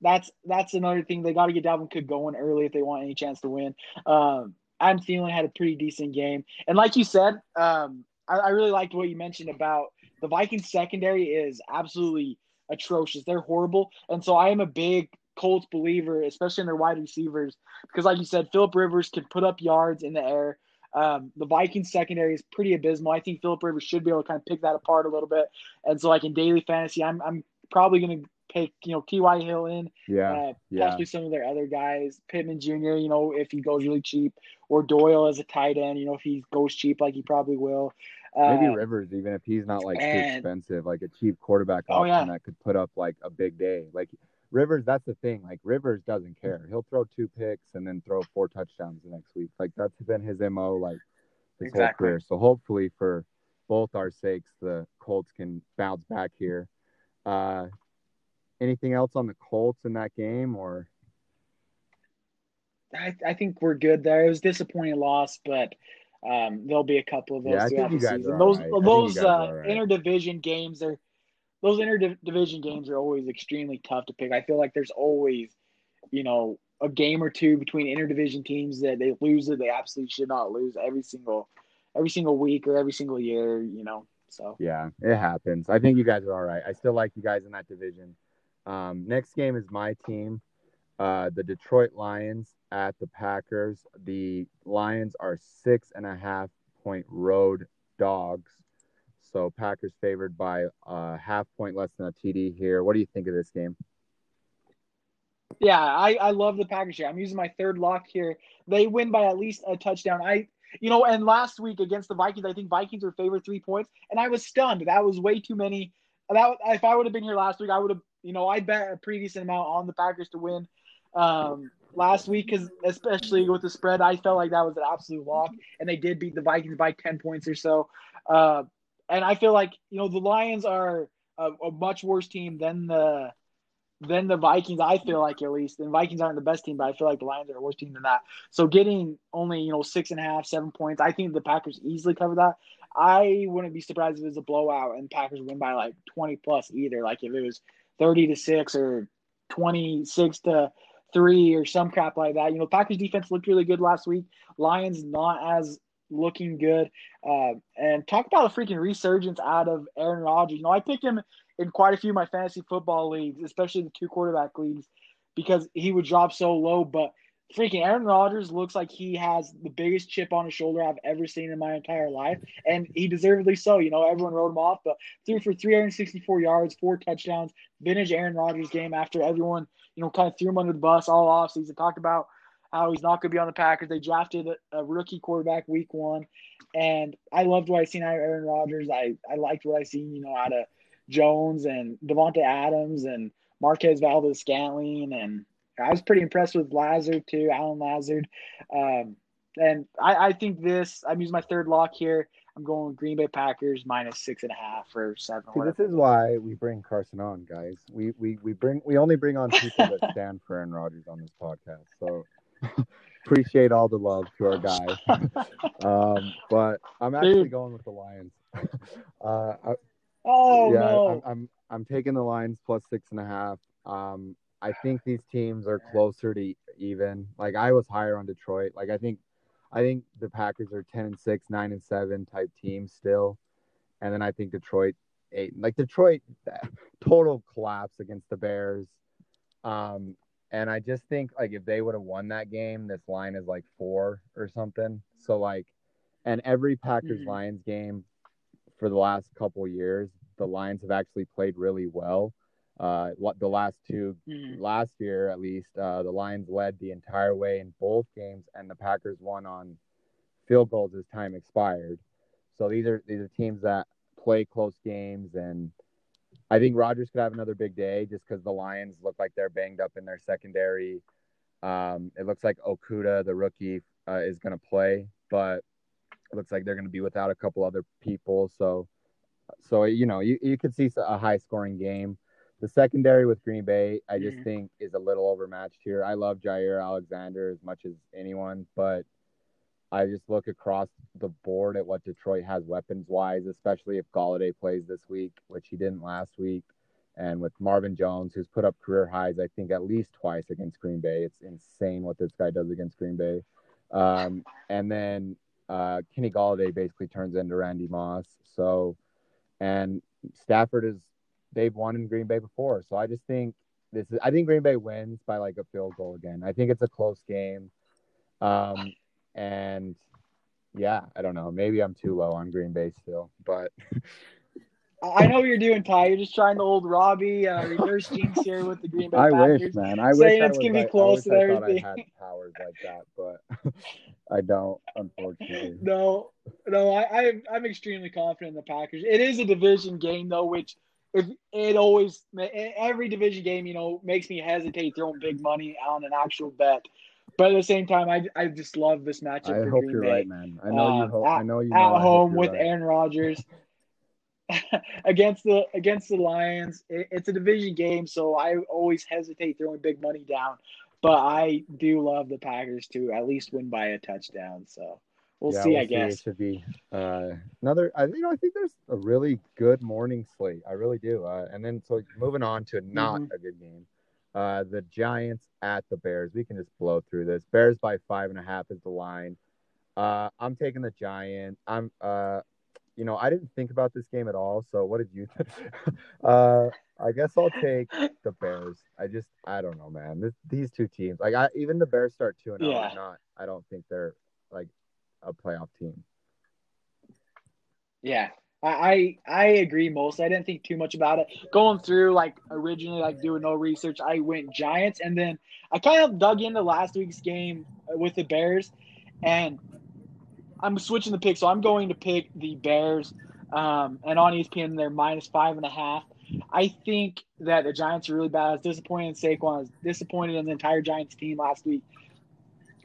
that's that's another thing. They got to get Dalvin Cook going early if they want any chance to win. Um, Adam Thielen had a pretty decent game, and like you said, um, I, I really liked what you mentioned about the Vikings secondary is absolutely atrocious. They're horrible, and so I am a big Colts believer, especially in their wide receivers, because like you said, Philip Rivers can put up yards in the air. Um, the Vikings secondary is pretty abysmal. I think Philip Rivers should be able to kind of pick that apart a little bit. And so, like in daily fantasy, I'm I'm probably going to pick you know T.Y. Hill in, yeah, uh, yeah. possibly some of their other guys, Pittman Jr. You know, if he goes really cheap, or Doyle as a tight end. You know, if he goes cheap, like he probably will. Maybe Uh, Rivers, even if he's not like too expensive, like a cheap quarterback Oh, option yeah. that could put up like a big day. Like Rivers, that's the thing. Like Rivers doesn't care. He'll throw two picks and then throw four touchdowns the next week. Like that's been his mo like his whole career. So hopefully for both our sakes, the Colts can bounce back here. Uh, anything else on the Colts in that game or? I, I think we're good there. It was a disappointing loss, but um, there'll be a couple of those Yeah, I throughout think the you guys season. Those right. I those uh, right. interdivision games are those interdivision games are always extremely tough to pick. I feel like there's always, you know, a game or two between interdivision teams that they lose that they absolutely should not lose every single every single week or every single year. You know, so Yeah, it happens. I think you guys are all right. I still like you guys in that division. Um, next game is my team, uh, the Detroit Lions at the Packers. The Lions are six and a half point road dogs. So Packers favored by a half point less than a TD here. What do you think of this game? Yeah, I, I love the Packers here. I'm using my third lock here. They win by at least a touchdown. I you know, and last week against the Vikings, I think Vikings were favored three points, and I was stunned. That was way too many. That if I would have been here last week, I would have you know I bet a decent amount on the Packers to win um, last week because especially with the spread, I felt like that was an absolute lock, and they did beat the Vikings by ten points or so. Uh, and I feel like you know the Lions are a, a much worse team than the than the Vikings. I feel like at least, and Vikings aren't the best team, but I feel like the Lions are a worse team than that. So getting only you know six and a half, seven points, I think the Packers easily cover that. I wouldn't be surprised if it was a blowout and Packers win by like twenty plus either. Like if it was thirty to six or twenty six to three or some crap like that. You know, Packers defense looked really good last week. Lions not as looking good. Uh, and talk about a freaking resurgence out of Aaron Rodgers. You know, I picked him in quite a few of my fantasy football leagues, especially the two quarterback leagues, because he would drop so low. But freaking Aaron Rodgers looks like he has the biggest chip on his shoulder I've ever seen in my entire life, and he deservedly so. You know, everyone wrote him off, but threw for 364 yards, four touchdowns, vintage Aaron Rodgers game after everyone, you know, kind of threw him under the bus all offseason. Talked about how he's not going to be on the Packers. They drafted a, a rookie quarterback week one, and I loved what I seen out of Aaron Rodgers. I I liked what I seen, you know, out of Jones and Davante Adams and Marquez Valdes-Scantling, and I was pretty impressed with Lazard too, Allen Lazard. Um, and I, I think this. I'm using my third lock here. I'm going Green Bay Packers minus six and a half or seven. See, this is why we bring Carson on, guys. We we we bring we only bring on people that stand for Aaron Rodgers on this podcast. So appreciate all the love to our guys. um, but I'm actually Dude. going with the Lions. uh, I, oh yeah, no! I'm, I'm I'm taking the Lions plus six and a half. Um, I think these teams are closer to even. Like I was higher on Detroit. Like I think, I think the Packers are ten and six, nine and seven type teams still, and then I think Detroit eight. Like Detroit, total collapse against the Bears. Um, and I just think like if they would have won that game, this line is like four or something. So like, and every Packers Mhm. Lions game for the last couple years, the Lions have actually played really well. Uh, the last two Mhm. last year at least, uh, the Lions led the entire way in both games, and the Packers won on field goals as time expired. So these are these are teams that play close games, and I think Rodgers could have another big day just because the Lions look like they're banged up in their secondary. Um, it looks like Okudah, the rookie, uh, is going to play, but it looks like they're going to be without a couple other people. So, so you know, you, you could see a high scoring game. The secondary with Green Bay, I just Mhm. think is a little overmatched here. I love Jaire Alexander as much as anyone, but I just look across the board at what Detroit has weapons wise, especially if Golladay plays this week, which he didn't last week. And with Marvin Jones, who's put up career highs, I think at least twice against Green Bay. It's insane what this guy does against Green Bay. Um, and then uh, Kenny Golladay basically turns into Randy Moss. So, and Stafford is, they've won in Green Bay before. So I just think this is, I think Green Bay wins by like a field goal again. I think it's a close game. Um, and yeah, I don't know. Maybe I'm too low on Green Bay still, but I know what you're doing, Tai. You're just trying to old Robbie uh, reverse jinx here with the Green Bay I Packers. wish, man. I saying wish it's I gonna be close I, I and wish I thought everything. I had powers like that, but I don't, unfortunately. No, no, I, I I'm extremely confident in the Packers. It is a division game though, which if it always every division game, you know, makes me hesitate throwing big money on an actual bet. But at the same time, I, I just love this matchup. I for hope Green you're Bay. right, man. I know you. Um, Hope, at, I know you. Know hope home with right. Aaron Rodgers against the against the Lions. It, it's a division game, so I always hesitate throwing big money down. But I do love the Packers to at least win by a touchdown. So we'll Yeah, see. we'll I It guess. should be uh, another. I you know I think there's a really good morning slate. I really do. Uh, and then so moving on to not Mhm. a good game. Uh, the Giants at the Bears. We can just blow through this. Bears by five and a half is the line. Uh, I'm taking the Giants. I'm uh, you know I didn't think about this game at all. So what did you? think? uh, I guess I'll take the Bears. I just I don't know, man. This, these two teams, like I even the Bears start two and zero. Yeah. I'm Not I don't think they're like a playoff team. Yeah, I, I I agree most. I didn't think too much about it. Going through like originally like doing no research, I went Giants, and then I kind of dug into last week's game with the Bears, and I'm switching the pick. So I'm going to pick the Bears, um, and on ESPN they're minus five and a half. I think that the Giants are really bad. I was disappointed in Saquon. I was disappointed in the entire Giants team last week.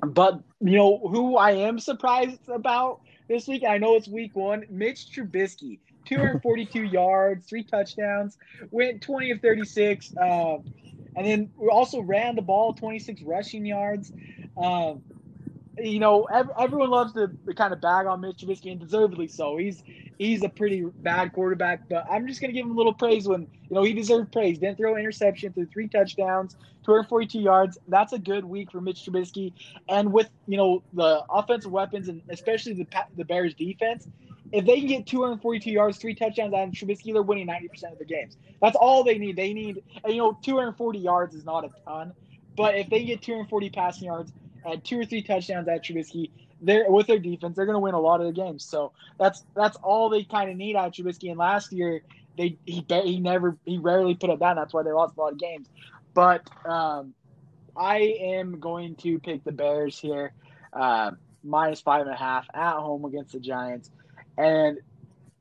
But you know who I am surprised about this week. I know it's week one. Mitch Trubisky, 242 yards, three touchdowns, went 20 of 36, um, and then we also ran the ball 26 rushing yards. Um, you know, ev- everyone loves to, kind of bag on Mitch Trubisky, and deservedly so. He's he's a pretty bad quarterback, but I'm just gonna give him a little praise when you know he deserved praise. Didn't throw an interception, threw three touchdowns, 242 yards. That's a good week for Mitch Trubisky. And with you know the offensive weapons and especially the the Bears defense, if they can get 242 yards, three touchdowns out of Trubisky, they're winning 90% of their games. That's all they need. They need and, you know 240 yards is not a ton, but if they get 240 passing yards and two or three touchdowns at Trubisky, they're with their defense, they're going to win a lot of the games. So that's that's all they kind of need out of Trubisky. And last year, they he he never he rarely put up that. That's why they lost a lot of games. But um, I am going to pick the Bears here, uh, minus five and a half at home against the Giants, and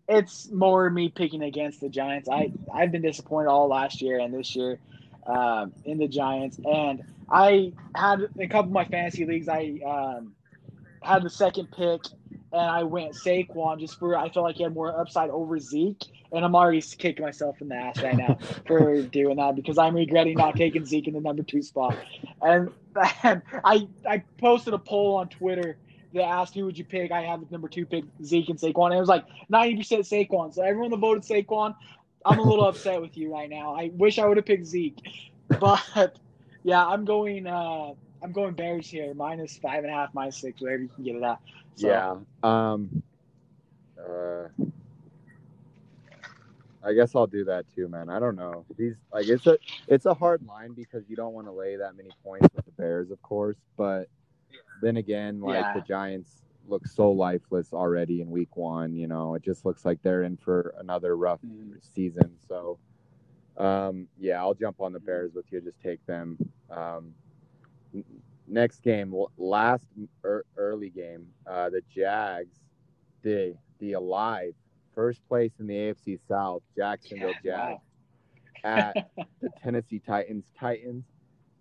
it's more me picking against the Giants. I I've been disappointed all last year and this year um, in the Giants, and I had a couple of my fantasy leagues. I um, had the second pick, and I went Saquon just for I felt like he had more upside over Zeke, and I'm already kicking myself in the ass right now for doing that because I'm regretting not taking Zeke in the number two spot. And, and I I posted a poll on Twitter that asked who would you pick. I have the number two pick Zeke and Saquon, and it was like 90% Saquon. So everyone that voted Saquon, I'm a little upset with you right now. I wish I would have picked Zeke, but yeah, I'm going. Uh, I'm going Bears here, minus five and a half, minus six, whatever you can get it at. So, Yeah. Um. Uh. I guess I'll do that too, man. I don't know. These like it's a it's a hard line because you don't want to lay that many points with the Bears, of course. But then again, like Yeah. the Giants look so lifeless already in Week One. You know, it just looks like they're in for another rough Mm. season. So, um, yeah, I'll jump on the Bears with you. Just take them. Um, n- next game, last er, early game, uh, the Jags, the the alive first place in the AFC South, Jacksonville Yeah, Jags at the Tennessee Titans. Titans,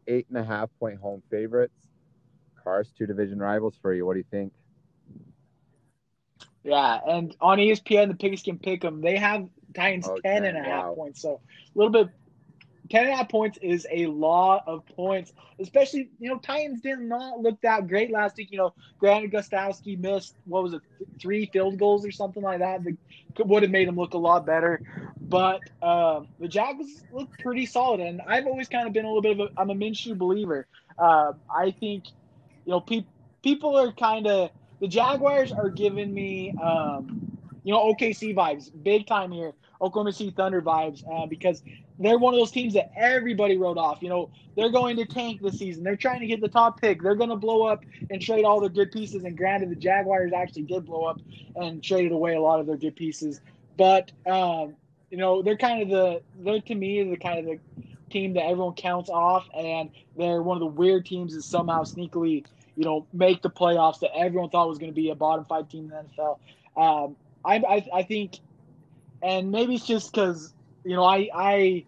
eight and a half point home favorites. Cars, two division rivals for you. What do you think? yeah, and on ESPN, the Pigskin Pick'em, they have Titans Oh, ten dang, and a half points, so a little bit 10 and a half points is a lot of points, especially, you know, Titans did not look that great last week. You know, Grant Gostkowski missed, what was it, three field goals or something like that that would have made him look a lot better. But uh, the Jags look pretty solid. And I've always kind of been a little bit of a, I'm a Minshew believer. Uh, I think, you know, pe- people are kind of, the Jaguars are giving me, um, you know, OKC vibes, big time here. Oklahoma City Thunder vibes uh, because they're one of those teams that everybody wrote off. You know, they're going to tank this season. They're trying to get the top pick. They're going to blow up and trade all their good pieces. And granted, the Jaguars actually did blow up and traded away a lot of their good pieces. But um, you know, they're kind of the they're to me the kind of the team that everyone counts off, and they're one of the weird teams that somehow sneakily you know make the playoffs that everyone thought was going to be a bottom five team in the NFL. Um, I, I I think, and maybe it's just because you know I I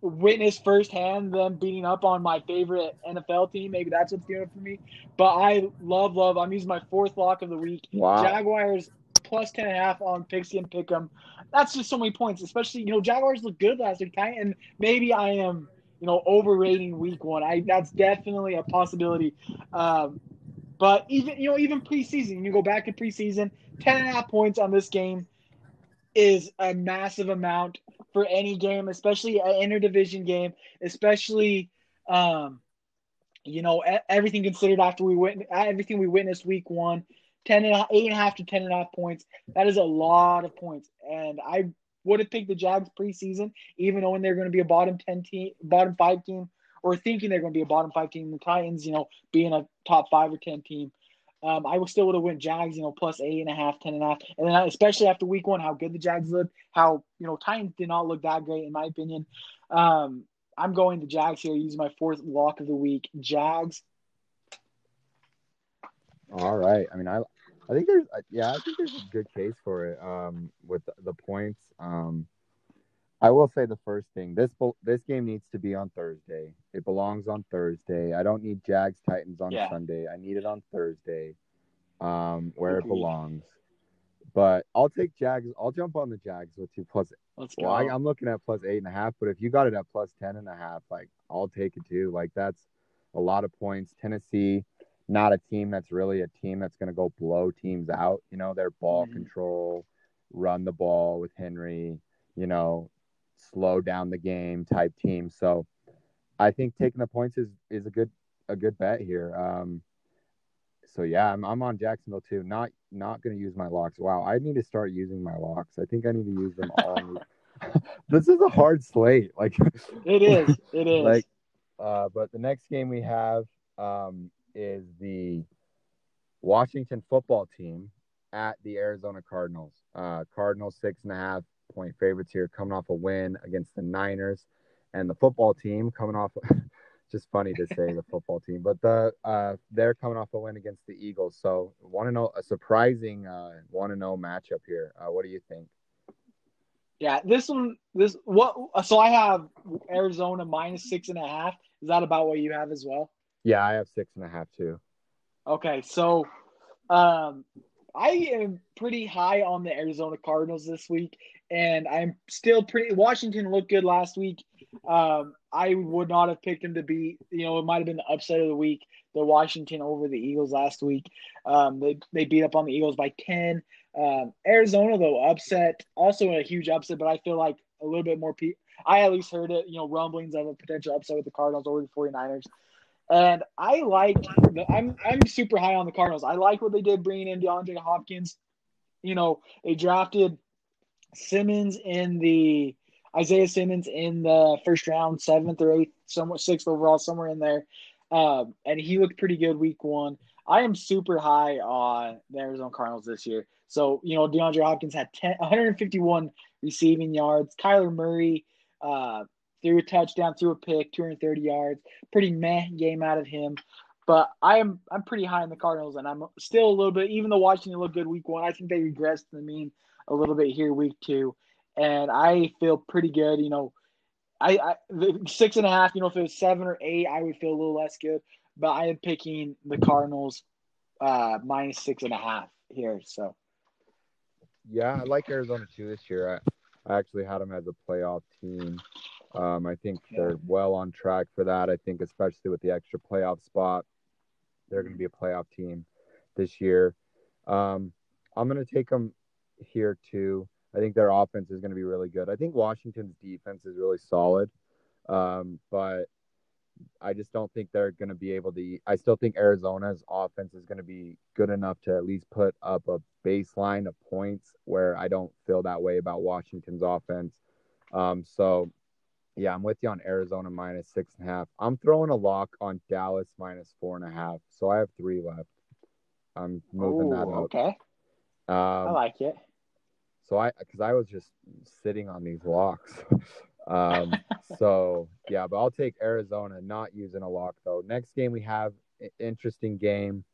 witnessed firsthand them beating up on my favorite NFL team. Maybe that's what's doing it for me. But I love, love. I'm using my fourth lock of the week. Wow. Jaguars plus 10 and a half on Pigskin Pick'em. That's just so many points, especially, you know, Jaguars look good last week. And maybe I am, you know, overrating week one. I That's definitely a possibility. Um, but even, you know, even preseason, you go back to preseason, 10 and a half points on this game is a massive amount for any game, especially an interdivision game, especially um, you know everything considered after we went everything we witnessed week one. 10 and a, eight and a half to ten and a half points. That is a lot of points, and I would have picked the Jags preseason, even knowing they're going to be a bottom ten team, bottom five team, or thinking they're going to be a bottom five team. The Titans, you know, being a top five or ten team. Um, I still would have went Jags, you know, plus eight and a half, ten and a half, and then especially after week one, how good the Jags looked, how you know Titans did not look that great in my opinion. Um, I'm going to Jags here. Use my fourth lock of the week, Jags. All right. I mean, I I think there's yeah, I think there's a good case for it um, with the, the points. Um, I will say the first thing this this game needs to be on Thursday. It belongs on Thursday. I don't need Jags Titans on yeah. Sunday. I need it on Thursday, um, where it belongs. But I'll take Jags. I'll jump on the Jags with you plus. Let's go. Well, I, am looking at plus eight and a half, but if you got it at plus ten and a half, like I'll take it too. Like that's a lot of points. Tennessee, not a team that's really a team that's going to go blow teams out. You know, their ball mm-hmm. control, run the ball with Henry. You know, slow down the game type team. So I think taking the points is is a good a good bet here. Um, so yeah, I'm I'm on Jacksonville too. Not not going to use my locks. Wow, I need to start using my locks. I think I need to use them all. this is a hard slate. Like it is. It is. Like, uh, but the next game we have um, is the Washington football team at the Arizona Cardinals. Uh, Cardinals six and a half point favorites here, coming off a win against the Niners, and the football team coming off. just funny to say the football team, but the uh, they're coming off a win against the Eagles. So want to know a surprising uh, want to know matchup here. Uh, what do you think? Yeah, this one, this what? So I have Arizona minus six and a half. Is that about what you have as well? Yeah, I have six and a half too. Okay, so um, I am pretty high on the Arizona Cardinals this week, and I'm still pretty. Washington looked good last week. Um, I would not have picked them to beat. You know, it might have been the upset of the week. The Washington over the Eagles last week. Um, they they beat up on the Eagles by ten. Um, Arizona though upset, also a huge upset, but I feel like a little bit more. Pe- I at least heard it. You know, rumblings of a potential upset with the Cardinals over the 49ers. And I like. I'm I'm super high on the Cardinals. I like what they did bringing in DeAndre Hopkins. You know, they drafted Simmons in the Isaiah Simmons in the first round, seventh or eighth, somewhere sixth overall, somewhere in there. Um, and he looked pretty good week one. I am super high on the Arizona Cardinals this year. So, you know, DeAndre Hopkins had 10, 151 receiving yards. Kyler Murray uh, threw a touchdown, threw a pick, 230 yards. Pretty meh game out of him. But I am I'm pretty high on the Cardinals, and I'm still a little bit. Even though watching Washington looked good week one, I think they regressed to the mean a little bit here week two, and I feel pretty good. You know, I, I six and a half. You know, if it was seven or eight, I would feel a little less good. But I am picking the Cardinals uh, minus six and a half here. So, yeah, I like Arizona too this year. I, I actually had them as a playoff team. Um, I think they're well on track for that. I think, especially with the extra playoff spot, they're going to be a playoff team this year. Um, I'm going to take them here too. I think their offense is going to be really good. I think Washington's defense is really solid, um, but I just don't think they're going to be able to. I still think Arizona's offense is going to be good enough to at least put up a baseline of points where I don't feel that way about Washington's offense. Um, so, yeah, I'm with you on Arizona minus six and a half. I'm throwing a lock on Dallas minus four and a half. So I have three left. I'm moving Ooh, that up. Okay. Um, I like it. So I, because I was just sitting on these locks. um, so yeah, but I'll take Arizona, not using a lock though. Next game we have interesting game.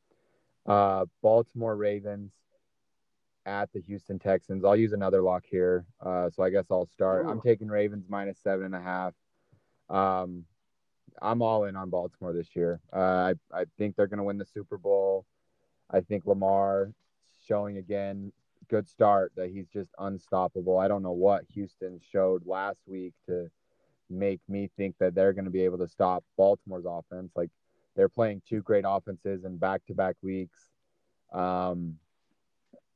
Uh, Baltimore Ravens at the Houston Texans. I'll use another lock here. Uh, so I guess I'll start. Ooh. I'm taking Ravens minus seven and a half. Um, I'm all in on Baltimore this year. Uh, I I think they're going to win the Super Bowl. I think Lamar showing again good start that he's just unstoppable. I don't know what Houston showed last week to make me think that they're going to be able to stop Baltimore's offense. Like they're playing two great offenses in back-to-back weeks. Um,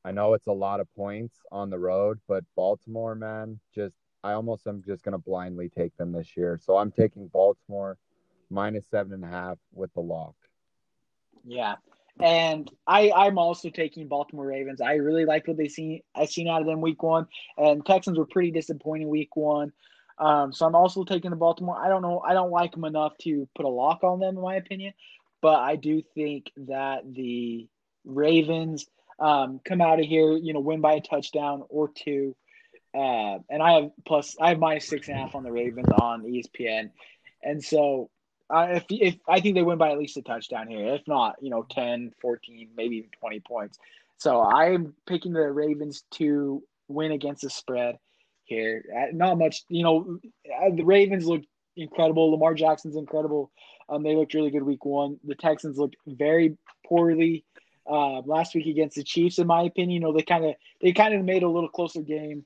I know it's a lot of points on the road, but Baltimore, man, just I almost am just going to blindly take them this year. So I'm taking Baltimore minus seven and a half with the lock. Yeah, and I, I'm also taking Baltimore Ravens. I really liked what they seen I seen out of them week one, and Texans were pretty disappointing week one. Um, so I'm also taking the Baltimore. I don't know. I don't like them enough to put a lock on them, in my opinion. But I do think that the Ravens um, come out of here, you know, win by a touchdown or two. Uh, and I have plus I have minus six and a half on the Ravens on ESPN, and so if, if I think they win by at least a touchdown here, if not, you know, 10, 14, maybe even 20 points. So I'm picking the Ravens to win against the spread here. Uh, not much, you know, uh, the Ravens look incredible. Lamar Jackson's incredible. Um, they looked really good week one. The Texans looked very poorly uh, last week against the Chiefs, in my opinion. You know, they kind of they kind of made a little closer game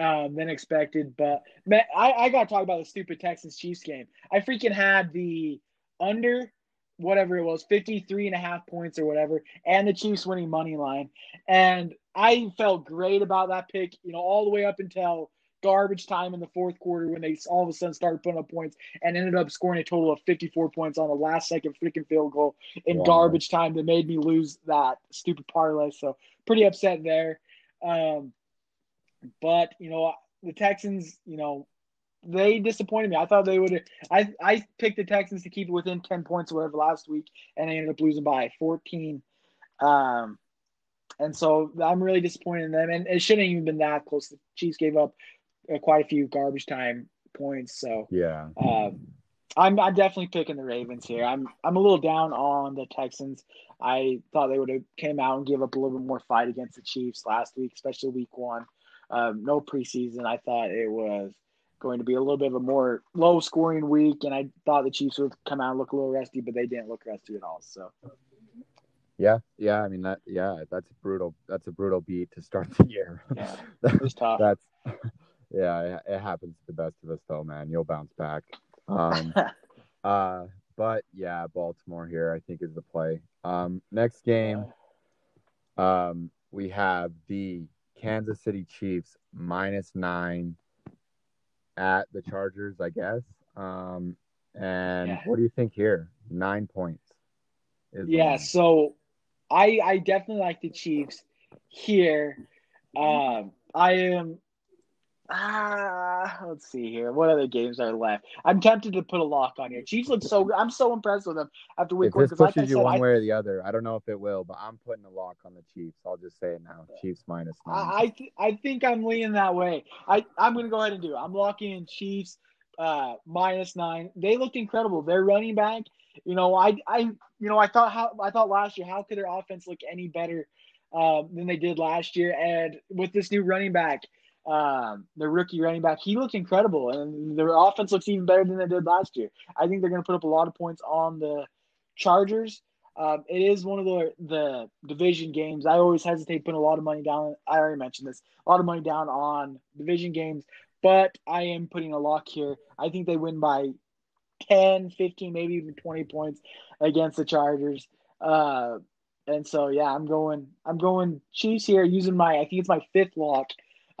um, than expected. But man, I, I got to talk about the stupid Texans Chiefs game. I freaking had the under whatever it was 53 and a half points or whatever and the chiefs winning money line and i felt great about that pick you know all the way up until garbage time in the fourth quarter when they all of a sudden started putting up points and ended up scoring a total of 54 points on the last second freaking field goal in wow. garbage time that made me lose that stupid parlay so pretty upset there um, but you know, the Texans, you know, they disappointed me. I thought they would. I I picked the Texans to keep it within ten points or whatever last week, and they ended up losing by fourteen. Um, and so I'm really disappointed in them. And it shouldn't even been that close. The Chiefs gave up quite a few garbage time points. So yeah, um, I'm I'm definitely picking the Ravens here. I'm I'm a little down on the Texans. I thought they would have came out and give up a little bit more fight against the Chiefs last week, especially week one. Um, no preseason. I thought it was going to be a little bit of a more low scoring week, and I thought the Chiefs would come out and look a little rusty, but they didn't look rusty at all. So. Yeah, yeah. I mean that. Yeah, that's brutal. That's a brutal beat to start the year. Yeah, it was tough. that's yeah. It, it, happens to the best of us, though, man. You'll bounce back. Um, uh, but yeah, Baltimore here, I think, is the play. Um, next game, um, we have the Kansas City Chiefs minus nine at the Chargers, I guess. Um, and yeah. what do you think here? Nine points. yeah, so I I definitely like the Chiefs here. Um, I am Ah, let's see here. What other games are left? I'm tempted to put a lock on here. Chiefs look so. I'm so impressed with them after week if one. This pushes like you said, one I, way or the other. I don't know if it will, but I'm putting a lock on the Chiefs. I'll just say it now. Chiefs minus nine. I th- I think I'm leaning that way. I I'm gonna go ahead and do it. I'm locking in Chiefs uh, minus nine. They looked incredible. Their running back. You know, I I you know I thought how I thought last year. How could their offense look any better uh, than they did last year? And with this new running back um, the rookie running back. He looked incredible, and their offense looks even better than they did last year. I think they're going to put up a lot of points on the Chargers. Um, it is one of the the division games. I always hesitate putting a lot of money down. I already mentioned this. A lot of money down on division games, but I am putting a lock here. I think they win by 10, 15, maybe even 20 points against the Chargers. Uh, and so yeah, I'm going I'm going Chiefs here using my I think it's my fifth lock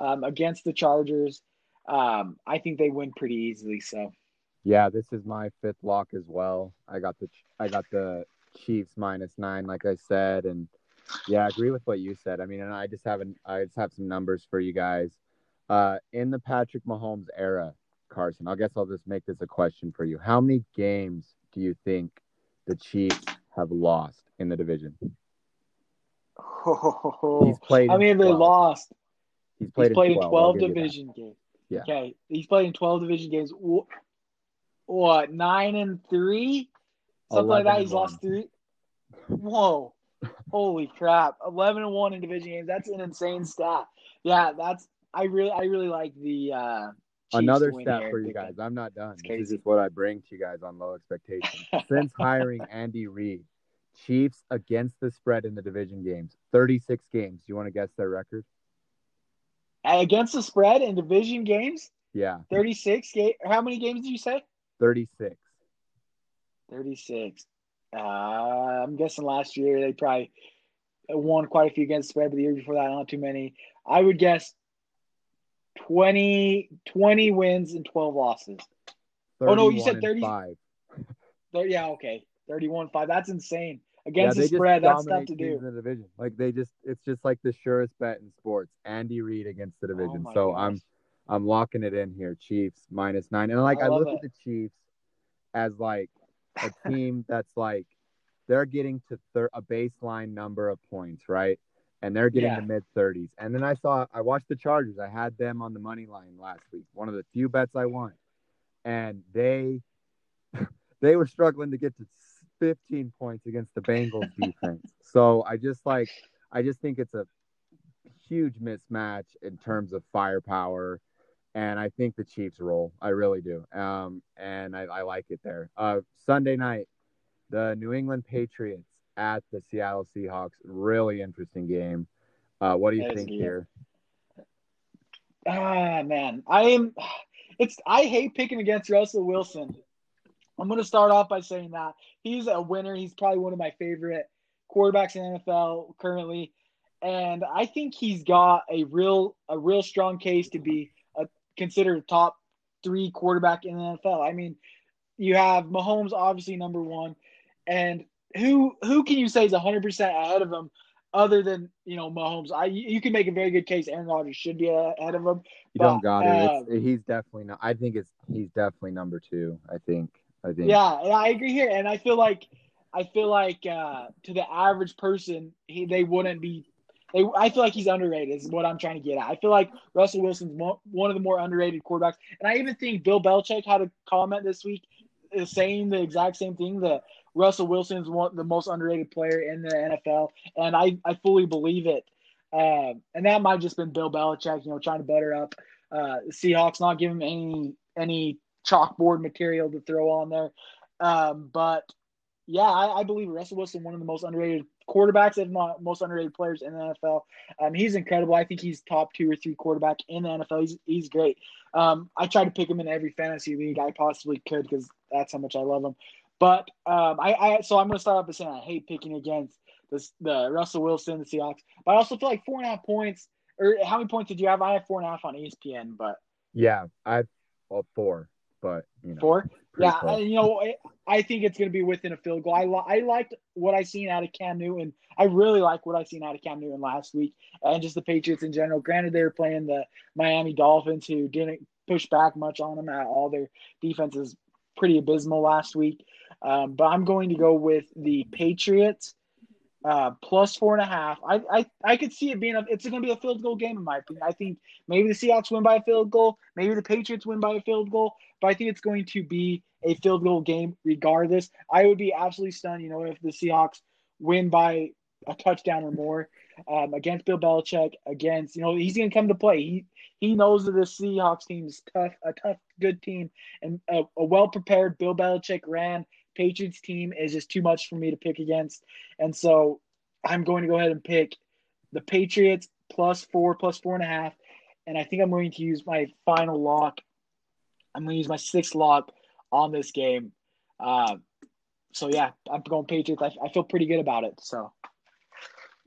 um, against the Chargers. Um, I think they win pretty easily. So yeah, this is my fifth lock as well. I got the I got the Chiefs minus nine, like I said, and yeah, I agree with what you said. I mean, and I just haven't I just have some numbers for you guys. Uh, in the Patrick Mahomes era, Carson, I guess I'll just make this a question for you. How many games do you think the Chiefs have lost in the division? Oh, he's played. How many have they lost? He's played, he's played in 12, 12 division games. Yeah. Okay. He's played in 12 division games. What, nine and three? Something like that. He's lost three. Whoa. Holy crap. 11 and 1 in division games. That's an insane stat. Yeah, that's I really I really like the uh Another stat for you guys. I'm not done. This is just what I bring to you guys on low expectations. Since hiring Andy Reid, Chiefs against the spread in the division games, 36 games. Do you want to guess their record? Against the spread in division games? Yeah. 36 game. How many games did you say? 36. 36. Uh, I'm guessing last year they probably won quite a few against the spread, but the year before that, not too many. I would guess 20, 20 wins and 12 losses. Oh, no, you said 35. yeah, okay. 31 5. That's insane. Against yeah, the spread, that's tough to do. In the division. Like they just it's just like the surest bet in sports. Andy Reid against the oh division. Oh so. I'm I'm locking it in here. Chiefs minus nine. And like I, I look it. at the Chiefs as like a team that's like they're getting to thir- a baseline number of points, right? And they're getting yeah. the mid 30s. And then I saw I watched the Chargers. I had them on the money line last week. One of the few bets I won. And they they were struggling to get to 15 points against the Bengals defense. so I just like I just think it's a huge mismatch in terms of firepower. And I think the Chiefs roll. I really do. Um, and I, I like it there. Uh, Sunday night, the New England Patriots at the Seattle Seahawks. Really interesting game. Uh, what do you think here? Ah, man, I am. It's I hate picking against Russell Wilson. I'm going to start off by saying that he's a winner. He's probably one of my favorite quarterbacks in NFL currently, and I think he's got a real a real strong case to be a considered top three quarterback in the NFL. I mean, you have Mahomes obviously number one, and who who can you say is 100 percent ahead of him? Other than you know Mahomes, I you can make a very good case. Aaron Rodgers should be ahead of him. You but, don't got it. Uh, he's definitely not. I think it's he's definitely number two. I think. I think. Yeah, I agree here, and I feel like I feel like uh, to the average person, he they wouldn't be. They, I feel like he's underrated. Is what I'm trying to get at. I feel like Russell Wilson's one of the more underrated quarterbacks, and I even think Bill Belichick had a comment this week saying the exact same thing that Russell Wilson is one the most underrated player in the NFL, and I I fully believe it. Um, and that might just been Bill Belichick, you know, trying to butter up uh, the Seahawks, not giving any any chalkboard material to throw on there. Um, but yeah, I, I, believe Russell Wilson, one of the most underrated quarterbacks, if not most underrated players in the NFL. Um, he's incredible. I think he's top two or three quarterback in the NFL. He's he's great. Um, I try to pick him in every fantasy league I possibly could because that's how much I love him. But um, I, I so I'm going to start off by saying I hate picking against this, the Russell Wilson, the Seahawks. But I also feel like four and a half points. Or how many points did you have? I have four and a half on ESPN, but yeah, I have well, four but you know, four. Yeah, I, you know, I think it's going to be within a field goal. I I liked what I seen out of Cam Newton. I really like what I seen out of Cam Newton last week, and just the Patriots in general. Granted, they were playing the Miami Dolphins, who didn't push back much on them. At all their defense is pretty abysmal last week. Um, but I'm going to go with the Patriots uh, plus four and a half. I, I I could see it being a it's going to be a field goal game in my opinion. I think maybe the Seahawks win by a field goal, maybe the Patriots win by a field goal, but I think it's going to be a field goal game regardless. I would be absolutely stunned, you know, if the Seahawks win by a touchdown or more um, against Bill Belichick. Against you know he's going to come to play. He he knows that the Seahawks team is tough, a tough, good team, and a, a well prepared Bill Belichick ran Patriots team is just too much for me to pick against. And so I'm going to go ahead and pick the Patriots plus four, plus four and a half. and I think I'm going to use my final lock. I'm going to use my sixth lock on this game. Uh, so yeah, I'm going Patriots. I, I feel pretty good about it. So.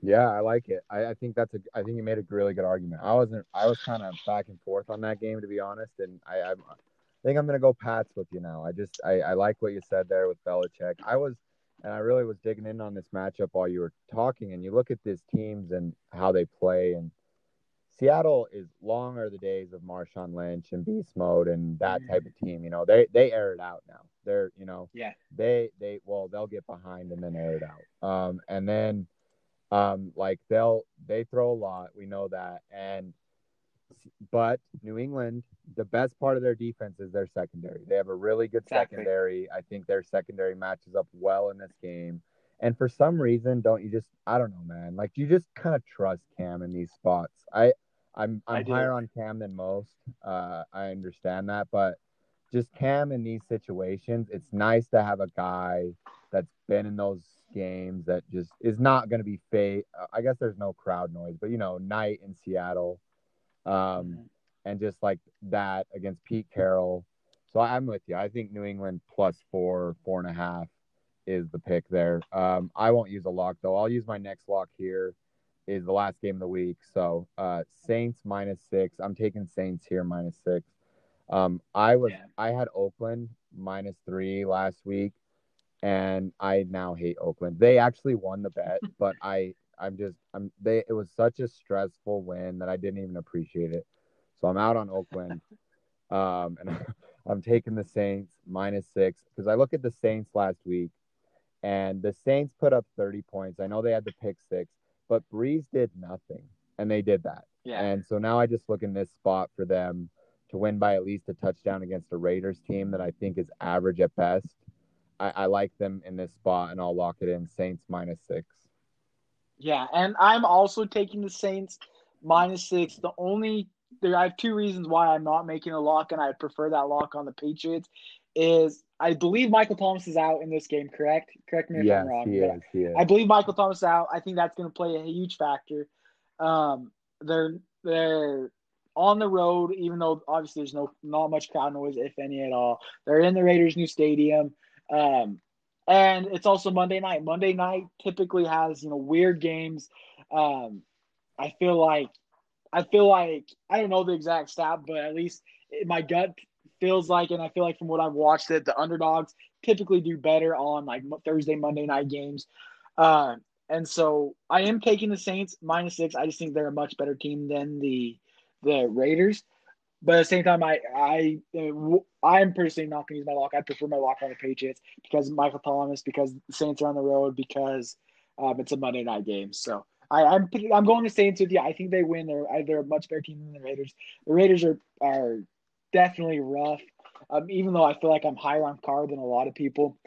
Yeah, I like it. I, I think that's a. I think you made a really good argument. I wasn't. I was kind of back and forth on that game to be honest, and I, I, I think I'm gonna go Pats with you now. I just I, I like what you said there with Belichick. I was, and I really was digging in on this matchup while you were talking, and you look at these teams and how they play, and Seattle is long are the days of Marshawn Lynch and beast mode and that type of team. You know, they they air it out now. They're you know yeah they they well they'll get behind and then air it out. Um and then um like they'll they throw a lot. We know that and but New England, the best part of their defense is their secondary. They have a really good exactly. secondary. I think their secondary matches up well in this game. And for some reason, don't you just I don't know, man. Like you just kind of trust Cam in these spots. I I'm I'm higher on Cam than most. Uh, I understand that, but just Cam in these situations, it's nice to have a guy that's been in those games that just is not going to be fake. I guess there's no crowd noise, but you know, night in Seattle, um, mm-hmm. and just like that against Pete Carroll. So I'm with you. I think New England plus four, four and a half is the pick there. Um, I won't use a lock though. I'll use my next lock here is the last game of the week. So uh, Saints minus six. I'm taking Saints here minus six. Um, I was yeah. I had Oakland minus three last week, and I now hate Oakland. They actually won the bet, but I I'm just I'm they it was such a stressful win that I didn't even appreciate it. So I'm out on Oakland, um, and I'm taking the Saints minus six because I look at the Saints last week, and the Saints put up 30 points. I know they had the pick six, but Brees did nothing, and they did that. Yeah. And so now I just look in this spot for them to win by at least a touchdown against a Raiders team that I think is average at best. I, I like them in this spot, and I'll lock it in Saints minus six. Yeah, and I'm also taking the Saints minus six. The only there, I have two reasons why I'm not making a lock, and I prefer that lock on the Patriots. Is I believe Michael Thomas is out in this game, correct? Correct me if yes, I'm wrong. He is, he is. I believe Michael Thomas is out. I think that's going to play a huge factor. Um, they're they're on the road, even though obviously there's no not much crowd noise, if any at all. They're in the Raiders' new stadium, um, and it's also Monday night. Monday night typically has you know weird games. Um, I feel like I feel like I don't know the exact stat, but at least my gut feels like, and I feel like from what I've watched, that the underdogs typically do better on like Thursday, Monday night games. Uh, and so I am taking the Saints minus six. I just think they're a much better team than the the Raiders. But at the same time, I I I'm personally not going to use my lock. I prefer my lock on the Patriots because Michael Thomas, because the Saints are on the road, because um, it's a Monday night game. So I, I'm I'm going to Saints with you. I think they win. They're they're a much better team than the Raiders. The Raiders are are definitely rough. Um, even though I feel like I'm higher on Carr than a lot of people,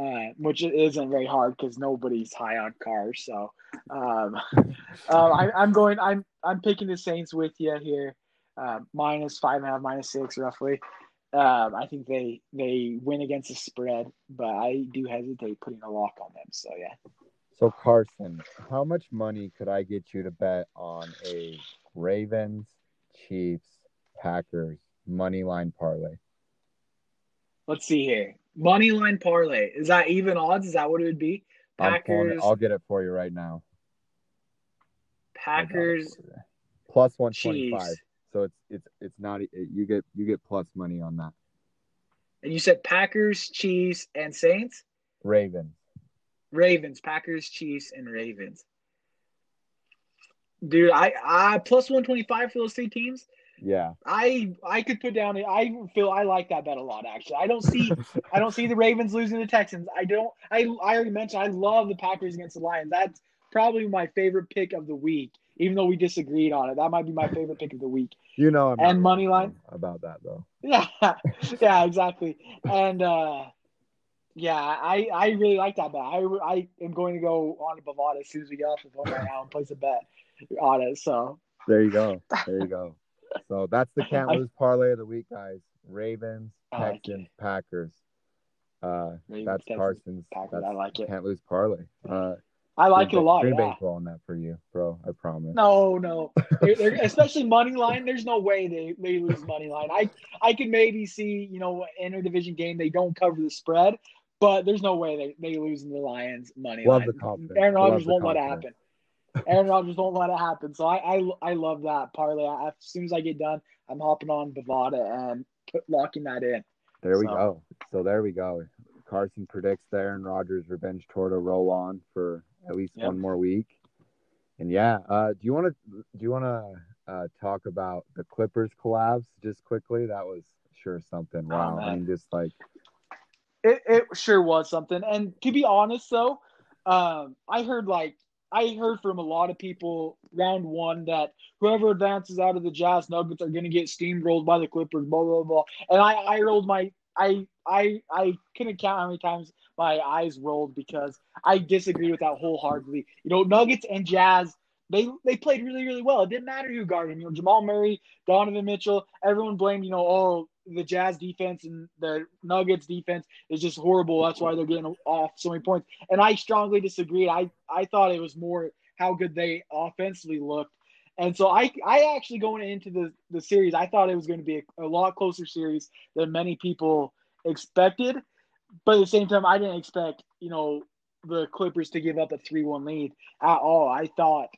uh, which isn't very hard because nobody's high on Carr. So um, uh, I, am going. I'm I'm picking the Saints with you here, uh, minus five and a half, minus six roughly. Um, I think they they win against the spread, but I do hesitate putting a lock on them. So yeah. So Carson, how much money could I get you to bet on a Ravens, Chiefs, Packers money line parlay? Let's see here. Money line parlay. Is that even odds? Is that what it would be? Packers. I'll get it for you right now. Packers plus one twenty five. So it's it's it's not you get you get plus money on that. And you said Packers, Chiefs, and Saints. Ravens. Ravens, Packers, Chiefs, and Ravens. Dude, I I plus one twenty five for those three teams. Yeah. I I could put down it I feel I like that bet a lot actually. I don't see I don't see the Ravens losing the Texans. I don't I I already mentioned I love the Packers against the Lions. That's probably my favorite pick of the week. Even though we disagreed on it, that might be my favorite pick of the week. You know, I'm and money line about that though. Yeah, yeah, exactly. And uh, yeah, I I really like that bet. I I am going to go on to Bovada as soon as we get off the phone right now and place a bet on it. So there you go. There you go. So that's the can't lose parlay of the week, guys. Ravens, Texans, Packers. Uh, Ravens, that's Texans, Carson's. Packers, that's I like it. Can't lose parlay. Uh, I like Green it a lot. Green yeah. Bay's blowing that for you, bro. I promise. No, no, they're, they're, especially money line. There's no way they, they lose money line. I I could maybe see you know interdivision game they don't cover the spread, but there's no way they they lose in the Lions money love line. The confidence. Aaron Rodgers won't let it happen. Aaron Rodgers won't let it happen. So I I, I love that parlay. As soon as I get done, I'm hopping on Bovada and put, locking that in. There we so. go. So there we go. Carson predicts the Aaron Rodgers revenge tour to roll on for at least yep. one more week. And yeah, uh, do you want to do you want to uh, talk about the Clippers collapse just quickly? That was sure something. Oh, wow, oh, I mean, just like it, it sure was something. And to be honest, though, um, I heard like I heard from a lot of people round one that whoever advances out of the Jazz Nuggets are going to get steamrolled by the Clippers. Blah blah blah. And I I rolled my I I I couldn't count how many times my eyes rolled because I disagree with that wholeheartedly. You know, Nuggets and Jazz, they they played really really well. It didn't matter who guarded. You know, Jamal Murray, Donovan Mitchell, everyone blamed you know oh the Jazz defense and the Nuggets defense is just horrible. That's why they're getting off so many points. And I strongly disagreed. I I thought it was more how good they offensively looked. And so I, I actually going into the, the series, I thought it was going to be a, a lot closer series than many people expected. But at the same time, I didn't expect, you know, the Clippers to give up a 3 1 lead at all. I thought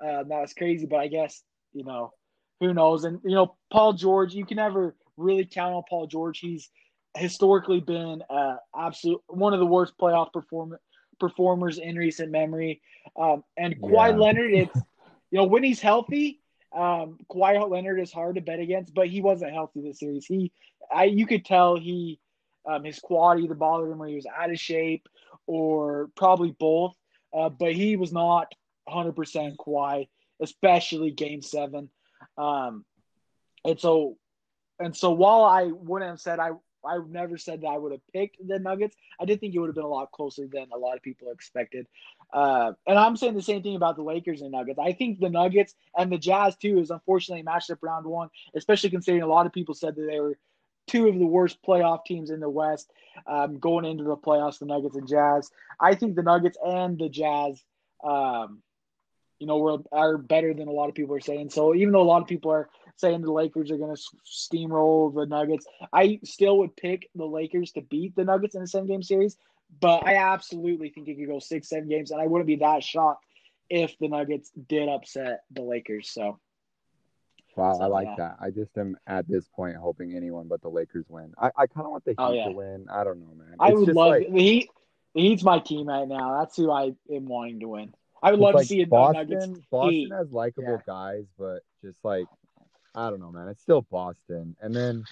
uh, that was crazy, but I guess, you know, who knows? And, you know, Paul George, you can never really count on Paul George. He's historically been uh, absolute one of the worst playoff perform- performers in recent memory. Um, and Kawhi yeah. Leonard, it's, you know, when he's healthy, um, Kawhi Leonard is hard to bet against, but he wasn't healthy this series. He, I, you could tell he, um, his quad either bothered him or he was out of shape or probably both. Uh, but he was not 100% Kawhi, especially game seven. Um, and so, and so while I wouldn't have said I, I never said that I would have picked the Nuggets. I did think it would have been a lot closer than a lot of people expected. Uh, and I'm saying the same thing about the Lakers and Nuggets. I think the Nuggets and the Jazz too is unfortunately matched up round one, especially considering a lot of people said that they were two of the worst playoff teams in the West um, going into the playoffs, the Nuggets and Jazz. I think the Nuggets and the Jazz, um, you know, were, are better than a lot of people are saying. So even though a lot of people are saying the Lakers are going to steamroll the Nuggets, I still would pick the Lakers to beat the Nuggets in a seven game series. But I absolutely think it could go six, seven games, and I wouldn't be that shocked if the Nuggets did upset the Lakers. So Wow, I like yeah. that. I just am at this point hoping anyone but the Lakers win. I, I kind of want the oh, Heat oh, yeah. to win. I don't know, man. It's I would love like, the Heat. The Heat's my team right now. That's who I am wanting to win. I would love like to see it. Boston. Nuggets Boston has likable yeah. guys, but just like I don't know, man. It's still Boston, and then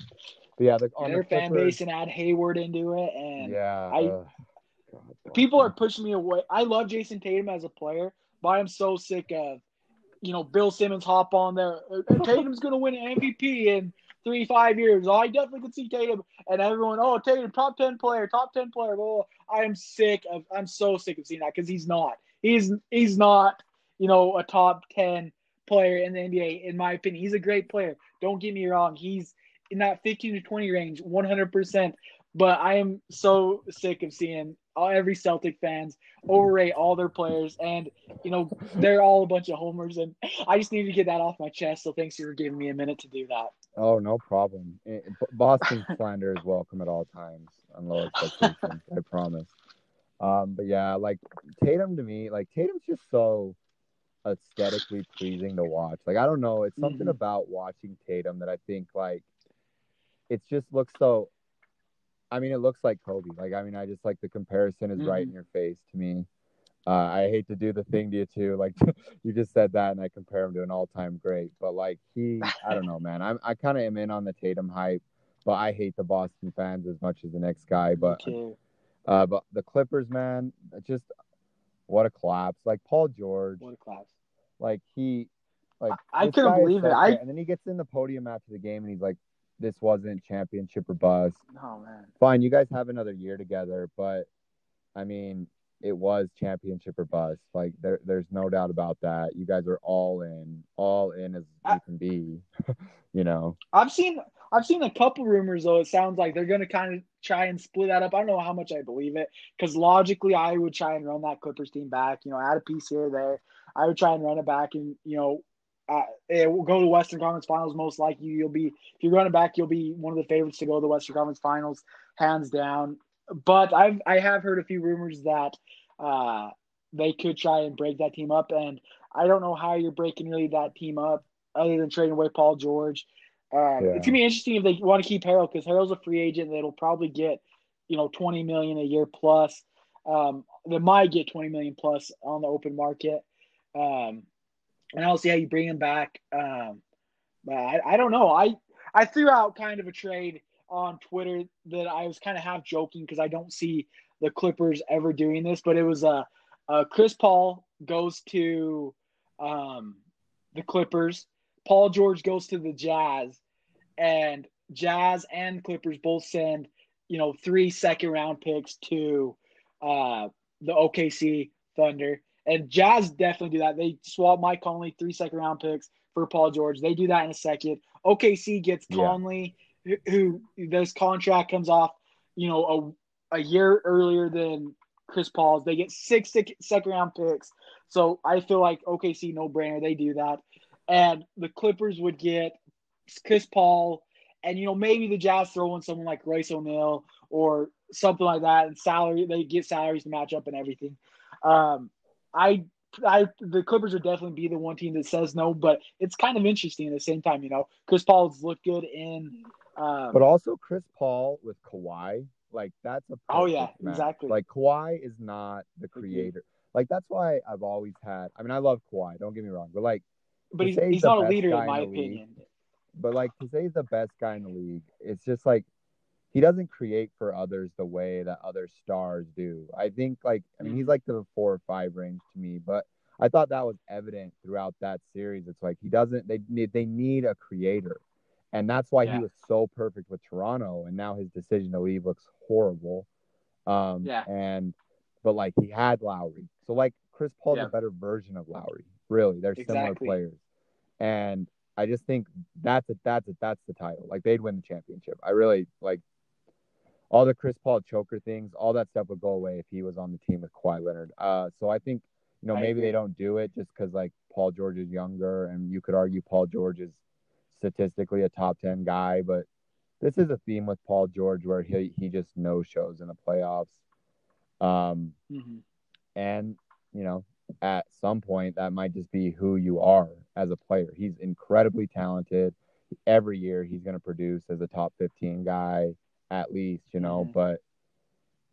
yeah, the, on their the fan base and add Hayward into it, and yeah, I. Uh, God, people are pushing me away. I love Jayson Tatum as a player, but I'm so sick of you know, Bill Simmons hop on there. Uh, Tatum's going to win an MVP in three, five years. Oh, I definitely could see Tatum. And everyone, oh, Tatum, top 10 player, top 10 player. Oh, I am sick of, I'm so sick of seeing that because he's not. He's, he's not, you know, a top 10 player in the NBA, in my opinion. He's a great player. Don't get me wrong. He's in that 15 to 20 range, 100%. But I am so sick of seeing every Celtic fans overrate all their players, and you know they're all a bunch of homers, and I just need to get that off my chest. So thanks for giving me a minute to do that. Oh, no problem. Eh, Boston slander is welcome at all times on low expectations. I promise. Um, but yeah, like Tatum to me, like Tatum's just so aesthetically pleasing to watch. Like I don't know, it's something mm-hmm. about watching Tatum that I think like it just looks so I mean, it looks like Kobe. Like, I mean, I just like the comparison is mm-hmm. right in your face to me. Uh, I hate to do the thing to you too. Like you just said that, and I compare him to an all-time great. But like he, I don't know, man. I'm I kind of am in on the Tatum hype, but I hate the Boston fans as much as the next guy. But uh, but the Clippers, man, just what a collapse. Like Paul George, what a collapse. Like he, like I, I couldn't believe it. I and then he gets in the podium after the game, and he's like, this wasn't championship or bust. Oh man. Fine, you guys have another year together, but I mean, it was championship or bust. Like there, there's no doubt about that. You guys are all in, all in as I, you can be. you know. I've seen I've seen a couple rumors though. It sounds like they're going to kind of try and split that up. I don't know how much I believe it because logically I would try and run that Clippers team back. You know, add a piece here there. I would try and run it back, and you know, uh, it will go to Western Conference Finals. Most likely, you'll be if you're running back, you'll be one of the favorites to go to the Western Conference Finals, hands down. But I've I have heard a few rumors that uh, they could try and break that team up, and I don't know how you're breaking really that team up other than trading away Paul George. Um, yeah. It's gonna be interesting if they want to keep Harrell because Harrell's a free agent that'll probably get, you know, twenty million a year plus. Um, they might get twenty million plus on the open market. Um, and I'll see how you bring him back. Um, but I, I don't know. I I threw out kind of a trade on Twitter that I was kind of half joking because I don't see the Clippers ever doing this, but it was a uh, uh, Chris Paul goes to um, the Clippers. Paul George goes to the Jazz, and Jazz and Clippers both send, you know, three second round picks to uh, the OKC Thunder. And Jazz definitely do that. They swap Mike Conley, three second round picks for Paul George. They do that in a second. OKC gets Conley, yeah. who, who this contract comes off, you know, a, a year earlier than Chris Paul's. They get six second round picks. So I feel like OKC no brainer. They do that. And the Clippers would get Chris Paul, and you know maybe the Jazz throw in someone like Royce O'Neale or something like that, and salary they get salaries to match up and everything. Um, I, I, the Clippers would definitely be the one team that says no, but it's kind of interesting at the same time. You know, Chris Paul's looked good in, um, but also Chris Paul with Kawhi, like that's a oh yeah, match. exactly. Like Kawhi is not the creator. Like that's why I've always had. I mean, I love Kawhi. Don't get me wrong, but like, but he's, he's not a leader in my in opinion. League, but like to say he's the best guy in the league, it's just like he doesn't create for others the way that other stars do. I think like I mean he's like the four or five range to me, but I thought that was evident throughout that series. It's like he doesn't they need they need a creator. And that's why yeah. he was so perfect with Toronto and now his decision to leave looks horrible. Um yeah. and but like he had Lowry. So like Chris Paul's yeah. a better version of Lowry. Really. They're exactly. similar players. And I just think that's a, that's a, that's the title. Like they'd win the championship. I really like all the Chris Paul choker things. All that stuff would go away if he was on the team with Kawhi Leonard. Uh, so I think you know maybe they don't do it just because like Paul George is younger, and you could argue Paul George is statistically a top ten guy, but this is a theme with Paul George where he he just no shows in the playoffs. Um, mm-hmm. and you know at some point that might just be who you are as a player. He's incredibly talented. Every year he's going to produce as a top 15 guy at least, you know, mm-hmm. but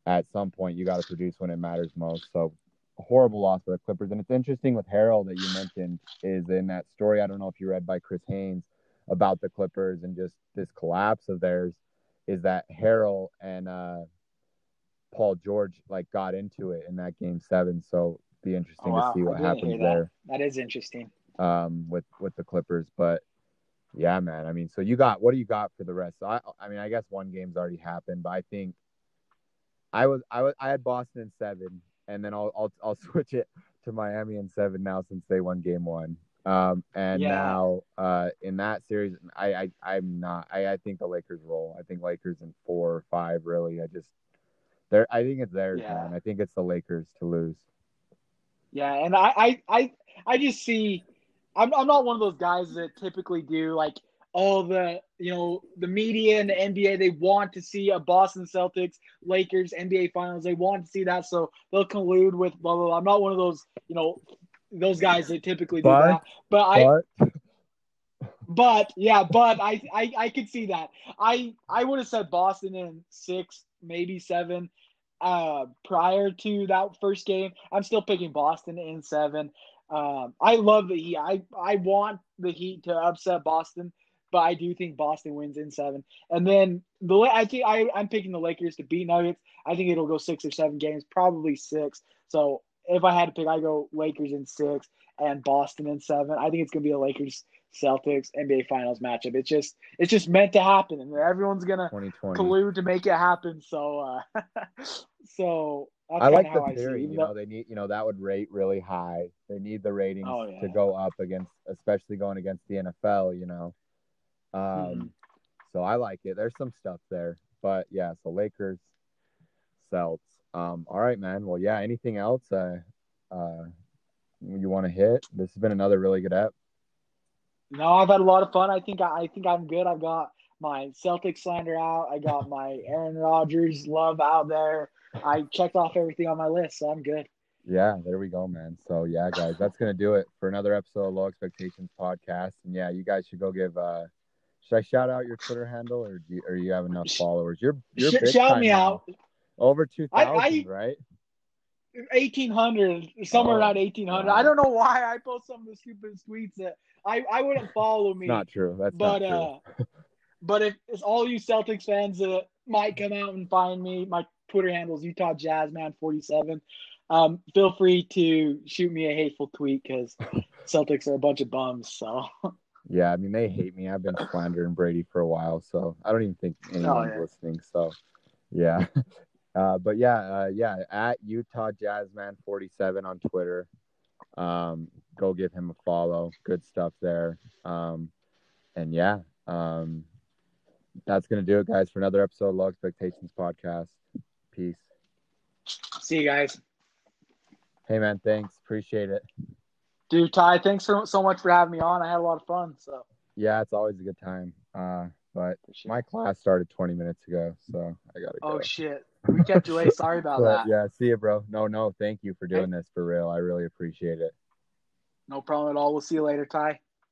at some point you got to produce when it matters most. So a horrible loss for the Clippers. And it's interesting with Harrell that you mentioned is in that story. I don't know if you read by Chris Haynes about the Clippers and just this collapse of theirs is that Harrell and uh, Paul George like got into it in that game seven. So be interesting oh, wow. to see what happens that. there. That is interesting. Um, with with the Clippers, but yeah, man. I mean, so you got what do you got for the rest? So I, I mean, I guess one game's already happened, but I think I was I was I had Boston in seven, and then I'll I'll I'll switch it to Miami in seven now since they won game one. Um, and yeah. now uh, in that series, I, I I'm not. I, I think the Lakers roll. I think Lakers in four or five. Really, I just there. I think it's theirs, yeah. man. I think it's the Lakers to lose. Yeah, and I, I, I, I just see. I'm, I'm not one of those guys that typically do like all the you know the media and the NBA. They want to see a Boston Celtics Lakers NBA Finals. They want to see that, so they'll collude with blah blah. blah. I'm not one of those you know those guys that typically do but, that. But I. But. but yeah, but I, I I could see that. I I would have said Boston in six, maybe seven uh, prior to that first game. I'm still picking Boston in seven. Um, I love the Heat. I, I want the Heat to upset Boston, but I do think Boston wins in seven. And then the I think I, I'm picking the Lakers to beat Nuggets. I think it'll go six or seven games, probably six. So if I had to pick, I go Lakers in six and Boston in seven. I think it's gonna be a Lakers Celtics NBA Finals matchup. It's just it's just meant to happen, and everyone's gonna collude to make it happen. So, uh, so I like the theory. You know, they need you know that would rate really high. They need the ratings oh, yeah. to go up against, especially going against the NFL. You know, um, mm-hmm. So I like it. There's some stuff there, but yeah. So Lakers, Celts. Um, all right, man. Well, yeah. Anything else? Uh, uh, you want to hit? This has been another really good app. No, I've had a lot of fun. I think I, I think I'm good. I've got my Celtic slander out. I got my Aaron Rodgers love out there. I checked off everything on my list, so I'm good. Yeah, there we go, man. So yeah, guys, that's gonna do it for another episode of Low Expectations podcast. And yeah, you guys should go give. uh Should I shout out your Twitter handle, or do you, or you have enough followers? You're you're Sh- shout me out. Over two thousand, right? 1800 somewhere oh, around 1800 wow. i don't know why i post some of the stupid tweets that i i wouldn't follow me not true that's but true. uh but if it's all you celtics fans that might come out and find me my twitter handle is utah jazzman 47 um feel free to shoot me a hateful tweet because celtics are a bunch of bums so yeah i mean they hate me i've been slandering brady for a while so i don't even think oh, anyone's oh, yeah. listening so yeah uh, but yeah, uh, yeah, at Utah Jazzman 47 on Twitter. Um, go give him a follow. Good stuff there. Um, and yeah, um, that's gonna do it, guys, for another episode of Low Expectations Podcast. Peace. See you guys. Hey man, thanks. Appreciate it. Dude, Tai, thanks so, so much for having me on. I had a lot of fun. So yeah, it's always a good time. Uh, but my class started 20 minutes ago, so I gotta go. Oh shit. We kept you late. Sorry about but, that. Yeah, see you, bro. No, no, thank you for doing hey. this for real. I really appreciate it. No problem at all. We'll see you later, Tai.